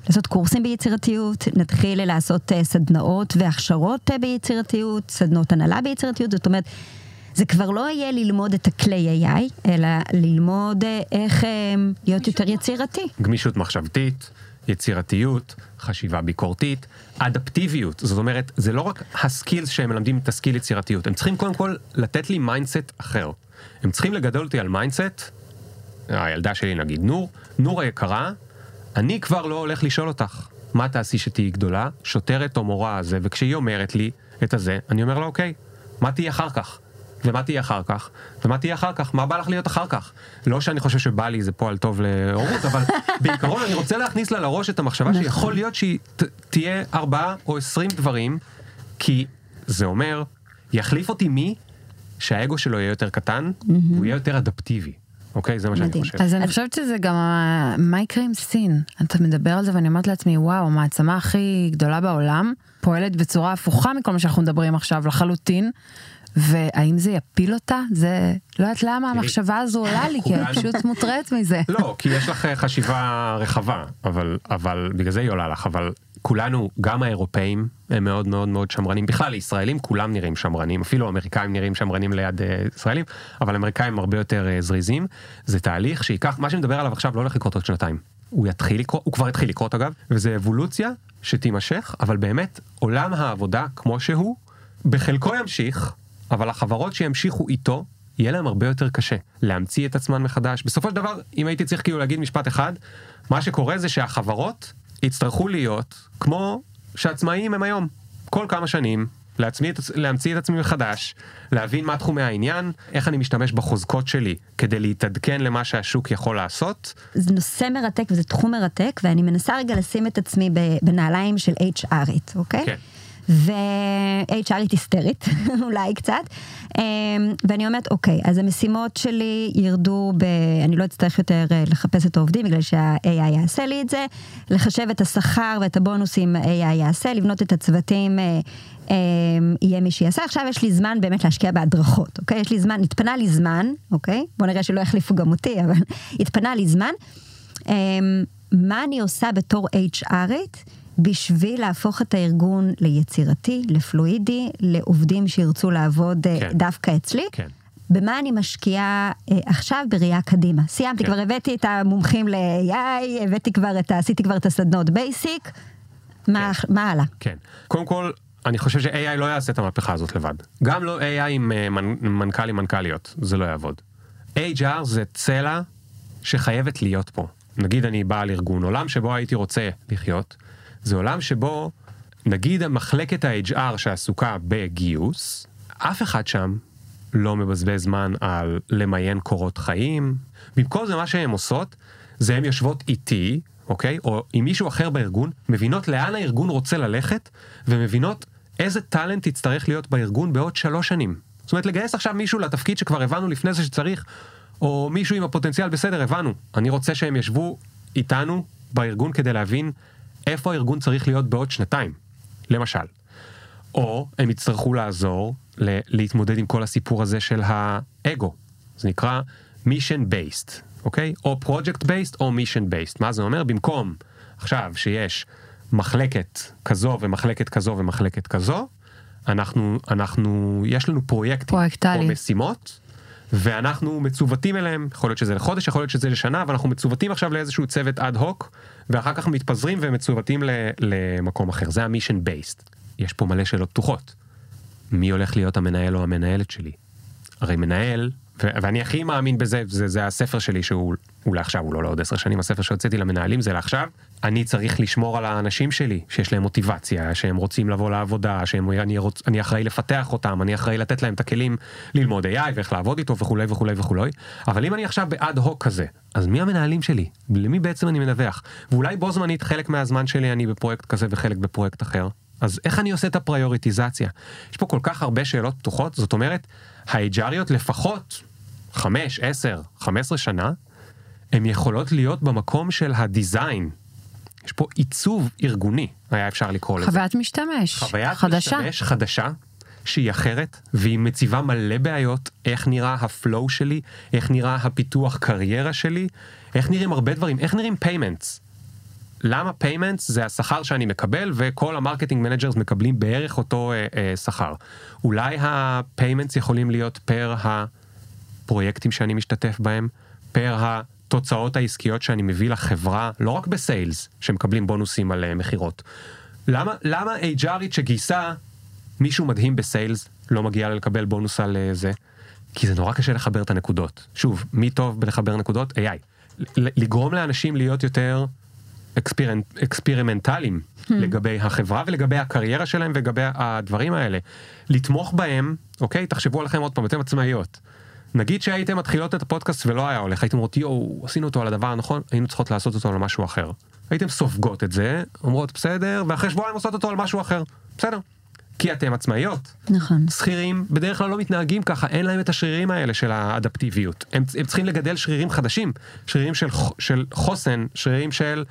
לעשות קורסים ביצירתיות, נתחיל לעשות אה, סדנאות והכשרות אה, ביצירתיות, סדנאות הנהלה ביצירתיות, זאת אומרת, זה כבר לא יהיה ללמוד את הכלי AI, אלא ללמוד אה, איך אה, להיות יותר יצירתי. גמישות מחשבתית, יצירתיות, חשיבה ביקורתית, אדפטיביות. זאת אומרת, זה לא רק ה skills שהם מלמדים את ה skill יצירתיות, הם צריכים קודם כל לתת לי mindset אחר. הם צריכים לגדל אותי על mindset, הילדה שלי נגיד נור, נור היקרה, אני כבר לא הולך לשאול אותך, מה תעשי שתהיי גדולה, שוטרת או מורה הזה, וכשהיא אומרת לי את הזה, אני אומר לה אוקיי, מה תהיי אחר כך? ומה תהיה אחר כך? ומה תהיה אחר כך? מה בא לך להיות אחר כך? לא שאני חושב שבא לי זה פועל טוב להורות, אבל בעיקרון אני רוצה להכניס לה לראש את המחשבה שיכול להיות שהיא ת- תהיה ארבעה או עשרים דברים, כי זה אומר, יחליף אותי מי שהאגו שלו יהיה יותר קטן, והוא יהיה יותר אדפטיבי. אוקיי? זה מה שאני. חושב. אז אני חושבת שזה גם מה יקרה עם סין. אתה מדבר על זה ואני אומרת לעצמי, וואו, המעצמה הכי גדולה בעולם פועלת בצורה הפוכה מכל מה שאנחנו מדברים עכשיו לחלוטין. והאם זה יפיל אותה? זה, לא יודעת למה המחשבה הזו עולה לי, כי אני פשוט מוטרדת מזה. לא, כי יש לך אה, חשיבה רחבה, אבל, אבל בגלל זה היא עולה לך, אבל כולנו, גם האירופאים, הם מאוד מאוד מאוד שמרנים. בכלל, ישראלים כולם נראים שמרנים, אפילו האמריקאים נראים שמרנים ליד אה, ישראלים, אבל האמריקאים הרבה יותר אה, זריזים. זה תהליך שייקח, מה שאני מדבר עליו עכשיו לא הולך לקרות עוד שנתיים. הוא יתחיל לקרות, הוא כבר התחיל לקרות אגב, וזה אבולוציה שתימשך, אבל באמת, עולם העבודה כמו שהוא, בחלקו ימשיך, אבל החברות שימשיכו איתו, יהיה להם הרבה יותר קשה להמציא את עצמן מחדש. בסופו של דבר, אם הייתי צריך כאילו להגיד משפט אחד, מה שקורה זה שהחברות יצטרכו להיות כמו שעצמאים הם היום. כל כמה שנים, עצ- להמציא את עצמי מחדש, להבין מה תחומי העניין, איך אני משתמש בחוזקות שלי כדי להתעדכן למה שהשוק יכול לעשות. זה נושא מרתק וזה תחום מרתק, ואני מנסה רגע לשים את עצמי בנעליים של HRית, אוקיי? כן. ו-HRית היסטרית, אולי קצת. אמ, ואני אומרת, אוקיי, אז המשימות שלי ירדו ב... אני לא אצטרך יותר אה, לחפש את העובדים, בגלל שה-AI יעשה לי את זה, לחשב את השכר ואת הבונוסים ה-AI יעשה, לבנות את הצוותים. אה, אה, יהיה מי שיעשה. עכשיו יש לי זמן באמת להשקיע בהדרכות, אוקיי? יש לי זמן, התפנה לי זמן, אוקיי? בוא נראה שלא יחליפו גם אותי, אבל התפנה לי זמן. אה, מה אני עושה בתור HRית בשביל להפוך את הארגון ליצירתי, לפלואידי, לעובדים שירצו לעבוד אה, כן. דווקא אצלי? כן. במה אני משקיעה אה, עכשיו בראייה קדימה. סיימתי, כן. כבר הבאתי את המומחים ל-AI, הבאתי כבר את ה... עשיתי כבר את הסדנות בייסיק. מה, מה הלאה? כן. קודם כל, אני חושב ש-AI לא יעשה את המהפכה הזאת לבד. גם לא AI עם אה, מנ- מנכ"לים מנכ"ליות, זה לא יעבוד. HR זה צלע שחייבת להיות פה. נגיד אני בעל ארגון, עולם שבו הייתי רוצה לחיות, זה עולם שבו, נגיד מחלקת ה-HR שעסוקה בגיוס, אף אחד שם לא מבזבז זמן על למיין קורות חיים. במקום זה מה שהן עושות, זה הן יושבות איתי, אוקיי? או עם מישהו אחר בארגון, מבינות לאן הארגון רוצה ללכת, ומבינות איזה טאלנט יצטרך להיות בארגון בעוד שלוש שנים. זאת אומרת, לגייס עכשיו מישהו לתפקיד שכבר הבנו לפני זה שצריך, או מישהו עם הפוטנציאל, בסדר, הבנו. אני רוצה שהם ישבו איתנו בארגון כדי להבין איפה הארגון צריך להיות בעוד שנתיים, למשל. או הם יצטרכו לעזור ל- להתמודד עם כל הסיפור הזה של האגו. זה נקרא mission based, אוקיי? או project based או mission based. מה זה אומר? במקום עכשיו שיש מחלקת כזו ומחלקת כזו ומחלקת כזו, אנחנו, אנחנו, יש לנו פרויקטים פרויקטלי. או משימות, ואנחנו מצוותים אליהם, יכול להיות שזה לחודש, יכול להיות שזה לשנה, ואנחנו מצוותים עכשיו לאיזשהו צוות אד הוק, ואחר כך מתפזרים ומצוותים למקום אחר. זה המישן בייסט. יש פה מלא שאלות פתוחות. מי הולך להיות המנהל או המנהלת שלי? הרי מנהל, ואני הכי מאמין בזה, זה, זה הספר שלי שהוא הוא לעכשיו, הוא לא לעוד עשר שנים, הספר שהוצאתי למנהלים זה לעכשיו. אני צריך לשמור על האנשים שלי, שיש להם מוטיבציה, שהם רוצים לבוא לעבודה, שאני רוצ, אני אחראי לפתח אותם, אני אחראי לתת להם את הכלים ללמוד AI ואיך לעבוד איתו וכולי וכולי וכולי. אבל אם אני עכשיו באד הוק כזה, אז מי המנהלים שלי? למי בעצם אני מדווח? ואולי בו זמנית חלק מהזמן שלי אני בפרויקט כזה וחלק בפרויקט אחר. אז איך אני עושה את הפריוריטיזציה? יש פה כל כך הרבה שאלות פתוחות, זאת אומרת, ה-HR יות לפחות 5, 10, 15 שנה, הן יכולות להיות במקום של ה design, יש פה עיצוב ארגוני, היה אפשר לקרוא לזה. חוויית משתמש. חוויית חדשה. משתמש חדשה, שהיא אחרת, והיא מציבה מלא בעיות, איך נראה ה flow שלי, איך נראה הפיתוח קריירה שלי, איך נראים הרבה דברים, איך נראים payments. למה payments זה השכר שאני מקבל וכל ה marketing managers מקבלים בערך אותו אה, אה, שכר. אולי ה payments יכולים להיות per הפרויקטים שאני משתתף בהם, per התוצאות העסקיות שאני מביא לחברה, לא רק ב sales, שמקבלים בונוסים על אה, מכירות. למה, למה HR ית שגייסה מישהו מדהים ב sales לא מגיע לה לקבל בונוס על אה, זה? כי זה נורא קשה לחבר את הנקודות. שוב, מי טוב בלחבר נקודות? AI. לגרום לאנשים להיות יותר experimental יים לגבי החברה ולגבי הקריירה שלהם ולגבי הדברים האלה. לתמוך בהם, אוקיי? תחשבו עליכם עוד פעם, אתם עצמאיות. נגיד שהייתם מתחילות את הפודקאסט ולא היה הולך, הייתם אומרות יואו, עשינו אותו על הדבר הנכון, היינו צריכות לעשות אותו על משהו אחר. הייתם סופגות את זה, אומרות בסדר, ואחרי שבועיים עושות אותו על משהו אחר. בסדר. כי אתם עצמאיות. נכון. שכירים בדרך כלל לא מתנהגים ככה, אין להם את השרירים האלה של האדפטיביות. הם, הם צריכים לגדל שרירים חדשים, שרירים של, של חוסן, שרירים של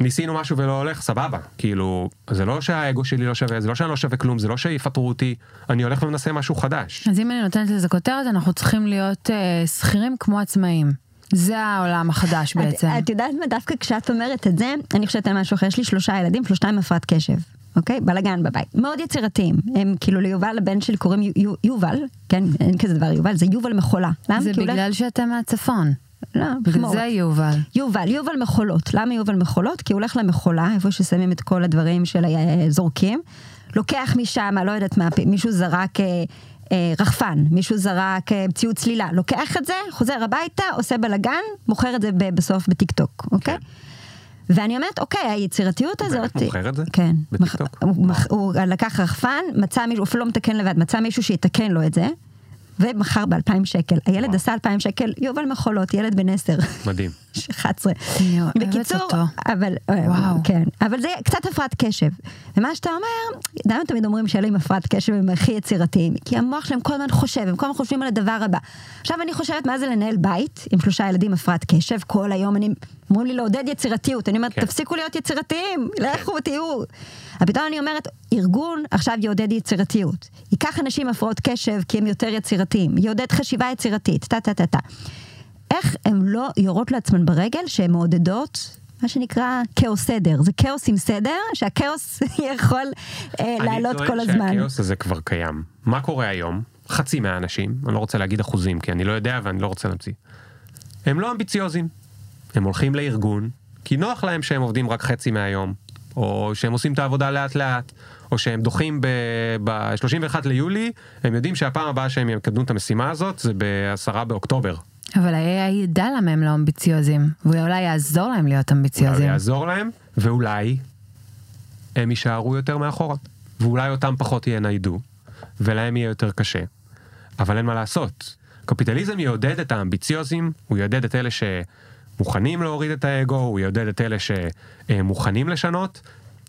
ניסינו משהו ולא הולך, סבבה. כאילו, זה לא שהאגו שלי לא שווה, זה לא שאני לא שווה כלום, זה לא שיפטרו אותי, אני הולך ומנסה משהו חדש. אז אם אני נותנת לזה כותרת, אנחנו צריכים להיות אה, שכירים כמו עצמאים. זה העולם החדש בעצם. את, את יודעת מה, דווקא כשאת אומרת את זה, אני חושבת על משהו אחר. יש לי שלושה ילדים, שלושתם הפרעת קשב. אוקיי? בלאגן בבית. מאוד יצירתיים. הם כאילו ליובל, לבן שלי קוראים יו- יו- יובל, כן? אין כזה דבר יובל, זה יובל מחולה. למה? זה בגלל שאתם מהצפון. לא, בגלל. זה יובל. יובל, יובל מחולות. למה יובל מחולות? כי הוא הולך למחולה, איפה ששמים את כל הדברים של הזורקים, לוקח משם, לא יודעת מה, מישהו זרק אה, אה, רחפן, מישהו זרק אה, ציוד צלילה, לוקח את זה, חוזר הביתה, עושה בלאגן, מוכר את זה ב- בסוף בטיקטוק, אוקיי? ואני אומרת, אוקיי, היצירתיות הוא הזאת... באמת מוכר את זה? כן. בטיקטוק? הוא, הוא לקח רחפן, מצא מישהו, אפילו לא מתקן לבד, מצא מישהו שיתקן לו את זה, ומכר ב-2,000 שקל. הילד וואו. עשה 2,000 שקל, יובל מחולות, ילד בן 10. מדהים. 11. אני אוהבת בקיצור. אבל, וואו. כן, אבל זה קצת הפרעת קשב. ומה שאתה אומר, למה תמיד אומרים שאלה עם הפרעת קשב הם הכי יצירתיים? כי המוח שלהם כל הזמן חושב, הם כל הזמן חושבים על הדבר הבא. עכשיו אני חושבת מה זה לנהל בית עם שלושה ילדים הפרעת קשב, כל היום אני, אומרים לי לעודד יצירתיות, אני אומרת, כן. תפסיקו להיות יצירתיים, לכו תהיו. פתאום אני אומרת, ארגון עכשיו יעודד יצירתיות. ייקח אנשים עם הפרעות קשב כי הם יותר יצירתיים, יעודד חשיבה יצירתית, טה טה טה טה. איך הן לא יורות לעצמן ברגל שהן מעודדות מה שנקרא כאוס סדר, זה כאוס עם סדר, שהכאוס יכול אה, לעלות כל אני טוען הזמן. שהכאוס הזה כבר קיים. מה קורה היום? חצי מהאנשים, אני לא רוצה להגיד אחוזים כי אני לא יודע ואני לא רוצה להמציא. הם לא אמביציוזים. הם הולכים לארגון, כי נוח להם שהם עובדים רק חצי מהיום, או שהם עושים את העבודה לאט לאט, או שהם דוחים ב-31 ליולי, הם יודעים שהפעם הבאה שהם יקדמו את המשימה הזאת זה ב-10 באוקטובר. אבל ה-AI ידע למה הם לא אמביציוזים, והוא אולי יעזור להם להיות אולי אמביציוזים. יעזור להם, ואולי הם יישארו יותר מאחורה. ואולי אותם פחות ינהידו, ולהם יהיה יותר קשה. אבל אין מה לעשות. קפיטליזם יעודד את האמביציוזים, הוא יעודד את אלה שמוכנים להוריד את האגו, הוא יעודד את אלה שמוכנים לשנות.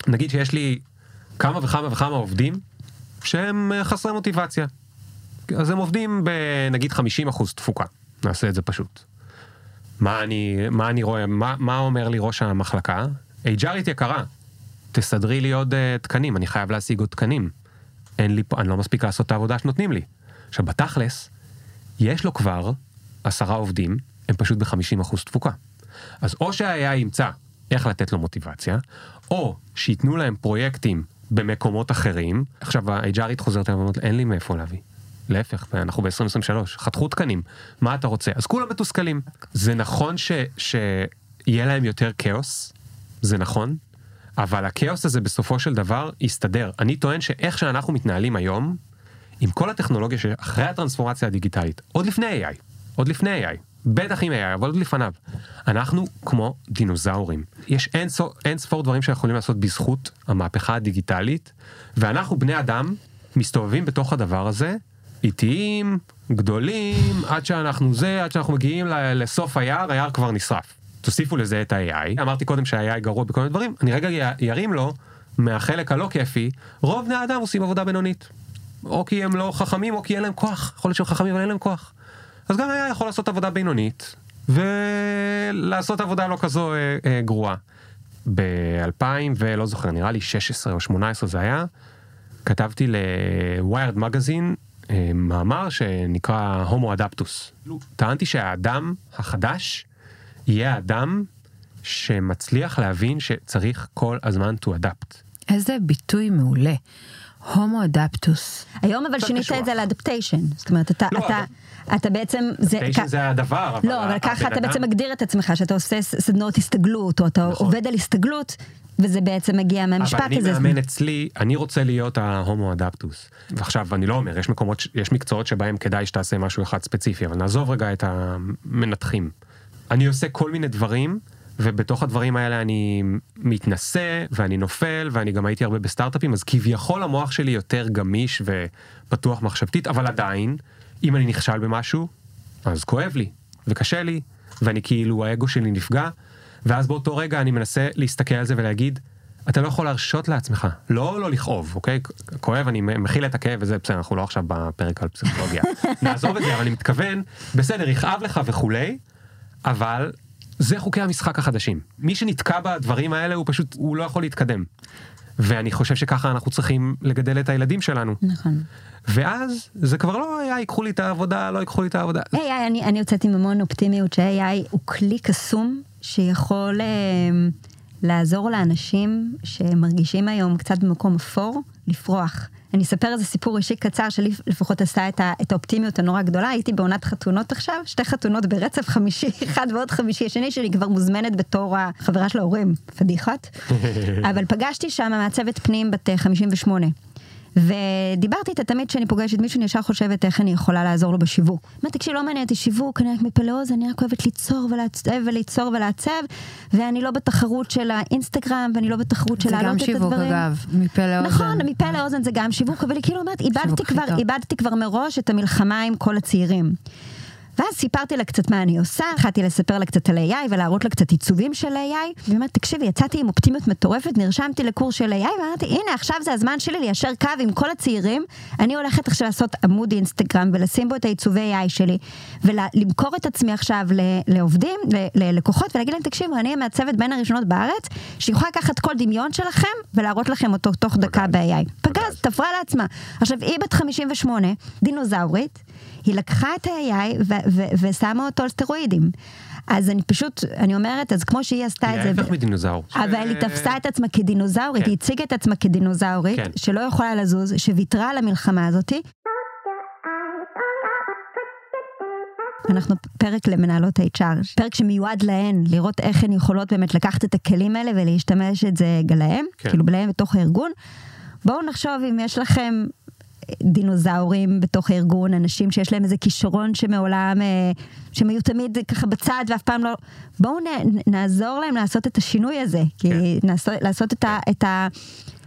נגיד שיש לי כמה וכמה וכמה עובדים שהם אה, חסרי מוטיבציה. אז הם עובדים בנגיד 50% תפוקה, נעשה את זה פשוט. מה אני, מה אני רואה, מה, מה אומר לי ראש המחלקה? HRית יקרה, תסדרי לי עוד uh, תקנים, אני חייב להשיג עוד תקנים. אין לי, אני לא מספיק לעשות את העבודה שנותנים לי. עכשיו בתכלס, יש לו כבר עשרה עובדים, הם פשוט ב-50% תפוקה. אז או שה-AI ימצא איך לתת לו מוטיבציה, או שייתנו להם פרויקטים במקומות אחרים. עכשיו ה-HRית חוזרת אליהם ואומרת, אין לי מאיפה להביא. להפך, אנחנו ב-2023, חתכו תקנים, מה אתה רוצה? אז כולם מתוסכלים. זה נכון שיהיה להם יותר כאוס, זה נכון, אבל הכאוס הזה בסופו של דבר יסתדר. אני טוען שאיך שאנחנו מתנהלים היום, עם כל הטכנולוגיה שאחרי הטרנספורמציה הדיגיטלית, עוד לפני AI, עוד לפני AI, בטח עם AI, אבל עוד לפניו, אנחנו כמו דינוזאורים. יש אין, סו, אין ספור דברים שיכולים לעשות בזכות המהפכה הדיגיטלית, ואנחנו בני אדם מסתובבים בתוך הדבר הזה, איטיים, גדולים, עד שאנחנו זה, עד שאנחנו מגיעים לסוף היער, היער כבר נשרף. תוסיפו לזה את ה-AI, אמרתי קודם שה-AI גרוע בכל מיני דברים, אני רגע ירים לו מהחלק הלא כיפי, רוב בני האדם עושים עבודה בינונית. או כי הם לא חכמים או כי אין להם כוח, יכול להיות שהם חכמים אבל אין להם כוח. אז גם היה יכול לעשות עבודה בינונית, ולעשות עבודה לא כזו אה, אה, גרועה. ב-2000 ולא זוכר, נראה לי 16 או 18 זה היה, כתבתי ל-Wired Magazine אה, מאמר שנקרא הומו אדפטוס. טענתי שהאדם החדש יהיה האדם שמצליח להבין שצריך כל הזמן to adapt. איזה ביטוי מעולה. הומו אדפטוס. היום אבל שינית. את זה לאדפטיישן. זאת אומרת, אתה, לא, אתה, אתה בעצם... זה, תשע כ- זה הדבר, אבל לא, אבל ככה אתה בעצם מגדיר את עצמך, שאתה עושה ס- סדנאות הסתגלות, או אתה נכון. עובד על הסתגלות, וזה בעצם מגיע מהמשפט אבל אני הזה. מאמן אצלי, אני רוצה להיות ההומו אדפטוס. ועכשיו, אני לא אומר, יש מקומות, יש מקצועות שבהם כדאי שתעשה משהו אחד ספציפי, אבל נעזוב רגע את המנתחים. אני עושה כל מיני דברים, ובתוך הדברים האלה אני מתנסה, ואני נופל, ואני גם הייתי הרבה בסטארט-אפים, אז כביכול המוח שלי יותר גמיש ופתוח מחשבתית, אבל עדיין, אם אני נכשל במשהו, אז כואב לי, וקשה לי, ואני כאילו, האגו שלי נפגע, ואז באותו רגע אני מנסה להסתכל על זה ולהגיד, אתה לא יכול להרשות לעצמך, לא לא לכאוב, אוקיי? כואב, אני מכיל את הכאב וזה בסדר, אנחנו לא עכשיו בפרק על פסיכולוגיה. נעזוב את זה, אבל אני מתכוון, בסדר, יכאב לך וכולי, אבל זה חוקי המשחק החדשים. מי שנתקע בדברים האלה הוא פשוט, הוא לא יכול להתקדם. ואני חושב שככה אנחנו צריכים לגדל את הילדים שלנו. נכון. ואז זה כבר לא היה ייקחו לי את העבודה, לא ייקחו לי את העבודה. AI, אני, אני יוצאת עם המון אופטימיות ש-AI הוא כלי קסום שיכול אה, לעזור לאנשים שמרגישים היום קצת במקום אפור, לפרוח. אני אספר איזה סיפור אישי קצר שלי לפחות עשה את, ה, את האופטימיות הנורא גדולה, הייתי בעונת חתונות עכשיו, שתי חתונות ברצף חמישי, אחד ועוד חמישי, השני שלי כבר מוזמנת בתור החברה של ההורים, פדיחות. אבל פגשתי שם מעצבת פנים בת אה, 58. ודיברתי איתה תמיד כשאני פוגשת מישהו, אני ישר חושבת איך אני יכולה לעזור לו בשיווק. אמרתי, תקשיבי, לא מעניין אותי שיווק, אני רק מפה לאוזן, אני רק אוהבת ליצור ולעצב וליצור ולעצב, ואני לא בתחרות של האינסטגרם, ואני לא בתחרות של זה להעלות גם את שיווק הדברים. אגב, מפה לאוזן. נכון, מפה לאוזן זה גם שיווק, אבל היא כאילו אומרת, איבדתי כבר. איבדתי כבר מראש את המלחמה עם כל הצעירים. ואז סיפרתי לה קצת מה אני עושה, התחלתי לספר לה קצת על AI ולהראות לה קצת עיצובים של AI, והיא אומרת, תקשיבי, יצאתי עם אופטימיות מטורפת, נרשמתי לקורס של AI, ואמרתי, הנה, עכשיו זה הזמן שלי ליישר קו עם כל הצעירים, אני הולכת עכשיו לעשות עמוד אינסטגרם ולשים בו את העיצובי AI שלי, ולמכור את עצמי עכשיו לעובדים, ללקוחות, ולהגיד להם, תקשיבו, אני המעצבת בין הראשונות בארץ, שיכולה לקחת כל דמיון שלכם ולהראות לכם אותו תוך דקה ב-AI. פגז, תפרה לעצמה. עכשיו, היא בת 58, דינוזאורית, היא לקחה את ה-AI ושמה אותו על סטרואידים. אז אני פשוט, אני אומרת, אז כמו שהיא עשתה היא את זה... ההפך מדינוזאור. אבל היא תפסה את עצמה כדינוזאורית, כן. היא הציגה את עצמה כדינוזאורית, כן. שלא יכולה לזוז, שוויתרה על המלחמה הזאתי. אנחנו פרק למנהלות HR, פרק שמיועד להן, לראות איך הן יכולות באמת לקחת את הכלים האלה ולהשתמש את זה להם, כן. כאילו להם בתוך הארגון. בואו נחשוב אם יש לכם דינוזאורים בתוך הארגון, אנשים שיש להם איזה כישרון שמעולם, אה, שהם היו תמיד ככה בצד ואף פעם לא, בואו נ, נעזור להם לעשות את השינוי הזה, כי כן. נעשות, לעשות את ה, את ה...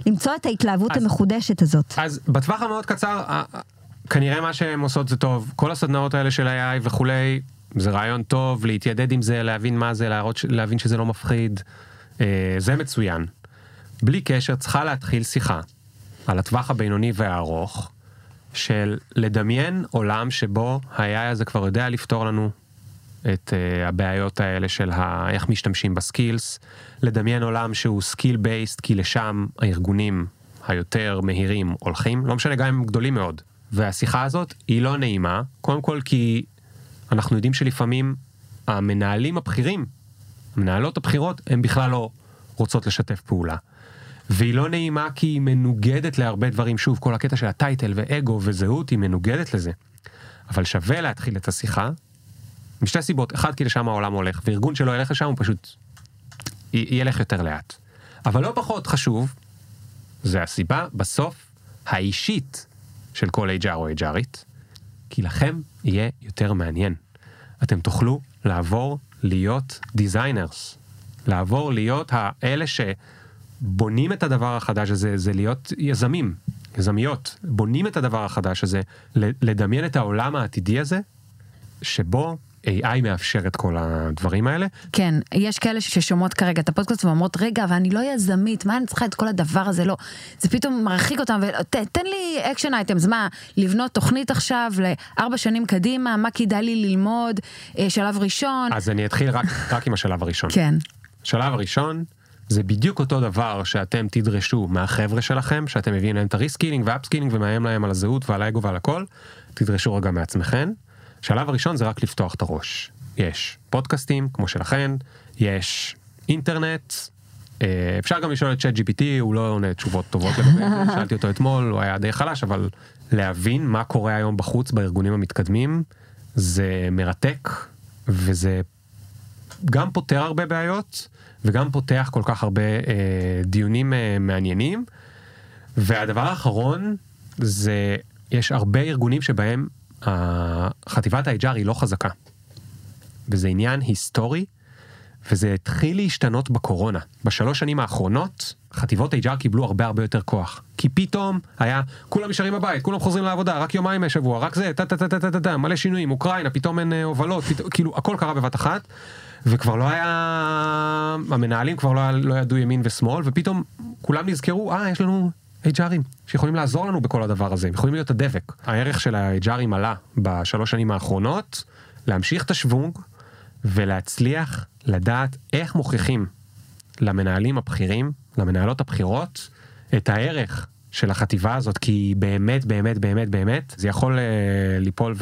למצוא את ההתלהבות אז- המחודשת הזאת. אז בטווח המאוד קצר, כנראה מה שהן עושות זה טוב. כל הסדנאות האלה של AI וכולי, זה רעיון טוב, להתיידד עם זה, להבין מה זה, להראות, להבין שזה לא מפחיד, אה, זה מצוין. בלי קשר, צריכה להתחיל שיחה על הטווח הבינוני והארוך, של לדמיין עולם שבו ה-AI הזה כבר יודע לפתור לנו את uh, הבעיות האלה של ה- איך משתמשים ב skills, לדמיין עולם שהוא skill based, כי לשם הארגונים היותר מהירים הולכים, לא משנה גם אם הם גדולים מאוד. והשיחה הזאת היא לא נעימה, קודם כל כי אנחנו יודעים שלפעמים המנהלים הבכירים, המנהלות הבכירות, הן בכלל לא רוצות לשתף פעולה. והיא לא נעימה כי היא מנוגדת להרבה דברים, שוב, כל הקטע של הטייטל ואגו וזהות היא מנוגדת לזה. אבל שווה להתחיל את השיחה, משתי סיבות, אחד כי לשם העולם הולך, וארגון שלא ילך לשם הוא פשוט ילך יותר לאט. אבל לא פחות חשוב, זה הסיבה בסוף האישית של כל HR או HR ית, כי לכם יהיה יותר מעניין. אתם תוכלו לעבור להיות designers, לעבור להיות האלה שבונים את הדבר החדש הזה, זה להיות יזמים, יזמיות, בונים את הדבר החדש הזה, לדמיין את העולם העתידי הזה, שבו AI מאפשר את כל הדברים האלה. כן, יש כאלה ששומעות כרגע את הפודקאסט ואומרות, רגע, אבל אני לא יזמית, מה אני צריכה את כל הדבר הזה? לא. זה פתאום מרחיק אותם, ותן לי action items, מה, לבנות תוכנית עכשיו לארבע שנים קדימה, מה כדאי לי ללמוד, אה, שלב ראשון. אז אני אתחיל רק, רק עם השלב הראשון. כן. השלב הראשון זה בדיוק אותו דבר שאתם תדרשו מהחבר'ה שלכם, שאתם מביאים להם את ה reskilling ו upskilling ומאיים להם על הזהות ועל האגו ועל הכל, תדרשו רגע מעצמכם. השלב הראשון זה רק לפתוח את הראש. יש פודקאסטים כמו שלכם, יש אינטרנט, אה, אפשר גם לשאול את צ'אט GPT, הוא לא עונה תשובות טובות לגבי זה, שאלתי אותו אתמול, הוא היה די חלש, אבל להבין מה קורה היום בחוץ בארגונים המתקדמים, זה מרתק, וזה גם פותר הרבה בעיות, וגם פותח כל כך הרבה אה, דיונים אה, מעניינים. והדבר האחרון זה, יש הרבה ארגונים שבהם אה, חטיבת ה-HR היא לא חזקה. וזה עניין היסטורי, וזה התחיל להשתנות בקורונה. בשלוש שנים האחרונות, חטיבות HR קיבלו הרבה הרבה יותר כוח. כי פתאום היה, כולם נשארים בבית, כולם חוזרים לעבודה, רק יומיים בשבוע, רק זה, טה טה טה טה טה טה מלא שינויים, אוקראינה, פתאום אין אה, הובלות, פתאום, כאילו הכל קרה בבת אחת, וכבר לא היה, המנהלים כבר לא, לא ידעו ימין ושמאל, ופתאום כולם נזכרו, אה, יש לנו HRים שיכולים לעזור לנו בכל הדבר הזה, הם יכולים להיות הדבק. הערך של ה-HRים עלה בשלוש שנים האחרונות, להמשיך את השוונג ולהצליח לדעת איך מוכיחים למנהלים הבכירים, למנהלות הבכירות, את הערך של החטיבה הזאת, כי באמת, באמת, באמת, באמת, זה יכול אה, ליפול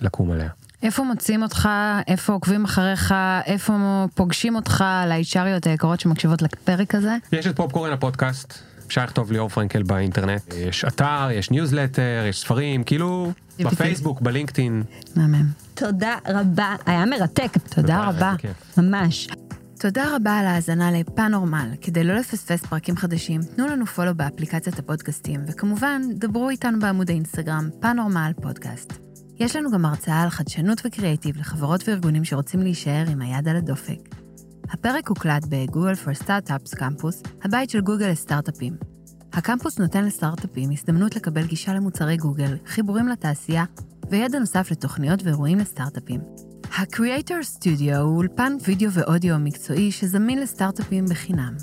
ולקום עליה. איפה מוצאים אותך, איפה עוקבים אחריך, איפה פוגשים אותך ל-HRיות היקרות שמקשיבות לפרק הזה? יש את פופקורן הפודקאסט, אפשר לכתוב ליאור פרנקל באינטרנט, יש אתר, יש ניוזלטר, יש ספרים, כאילו בפייסבוק, בלינקדאין. מהמם. תודה רבה, היה מרתק. תודה רבה. ממש. תודה רבה על ההאזנה לפאנורמל. כדי לא לפספס פרקים חדשים, תנו לנו follow באפליקציית הפודקאסטים, וכמובן, דברו איתנו בעמוד האינסטגרם, פאנורמל פודקאסט. יש לנו גם הרצאה על חדשנות וקריאיטיב לחברות וארגונים שרוצים להישאר עם היד על הדופק. הפרק הוקלט בגוגל for Startups קמפוס, הבית של גוגל לסטארט-אפים. הקמפוס נותן לסטארט-אפים הזדמנות לקבל גישה למוצרי גוגל, חיבורים לתעשייה וידע נוסף לתוכניות ואירועים לסטארט-אפים. ה-Creator Studio הוא אולפן וידאו ואודיו מקצועי שזמין לסטארט-אפים בחינם.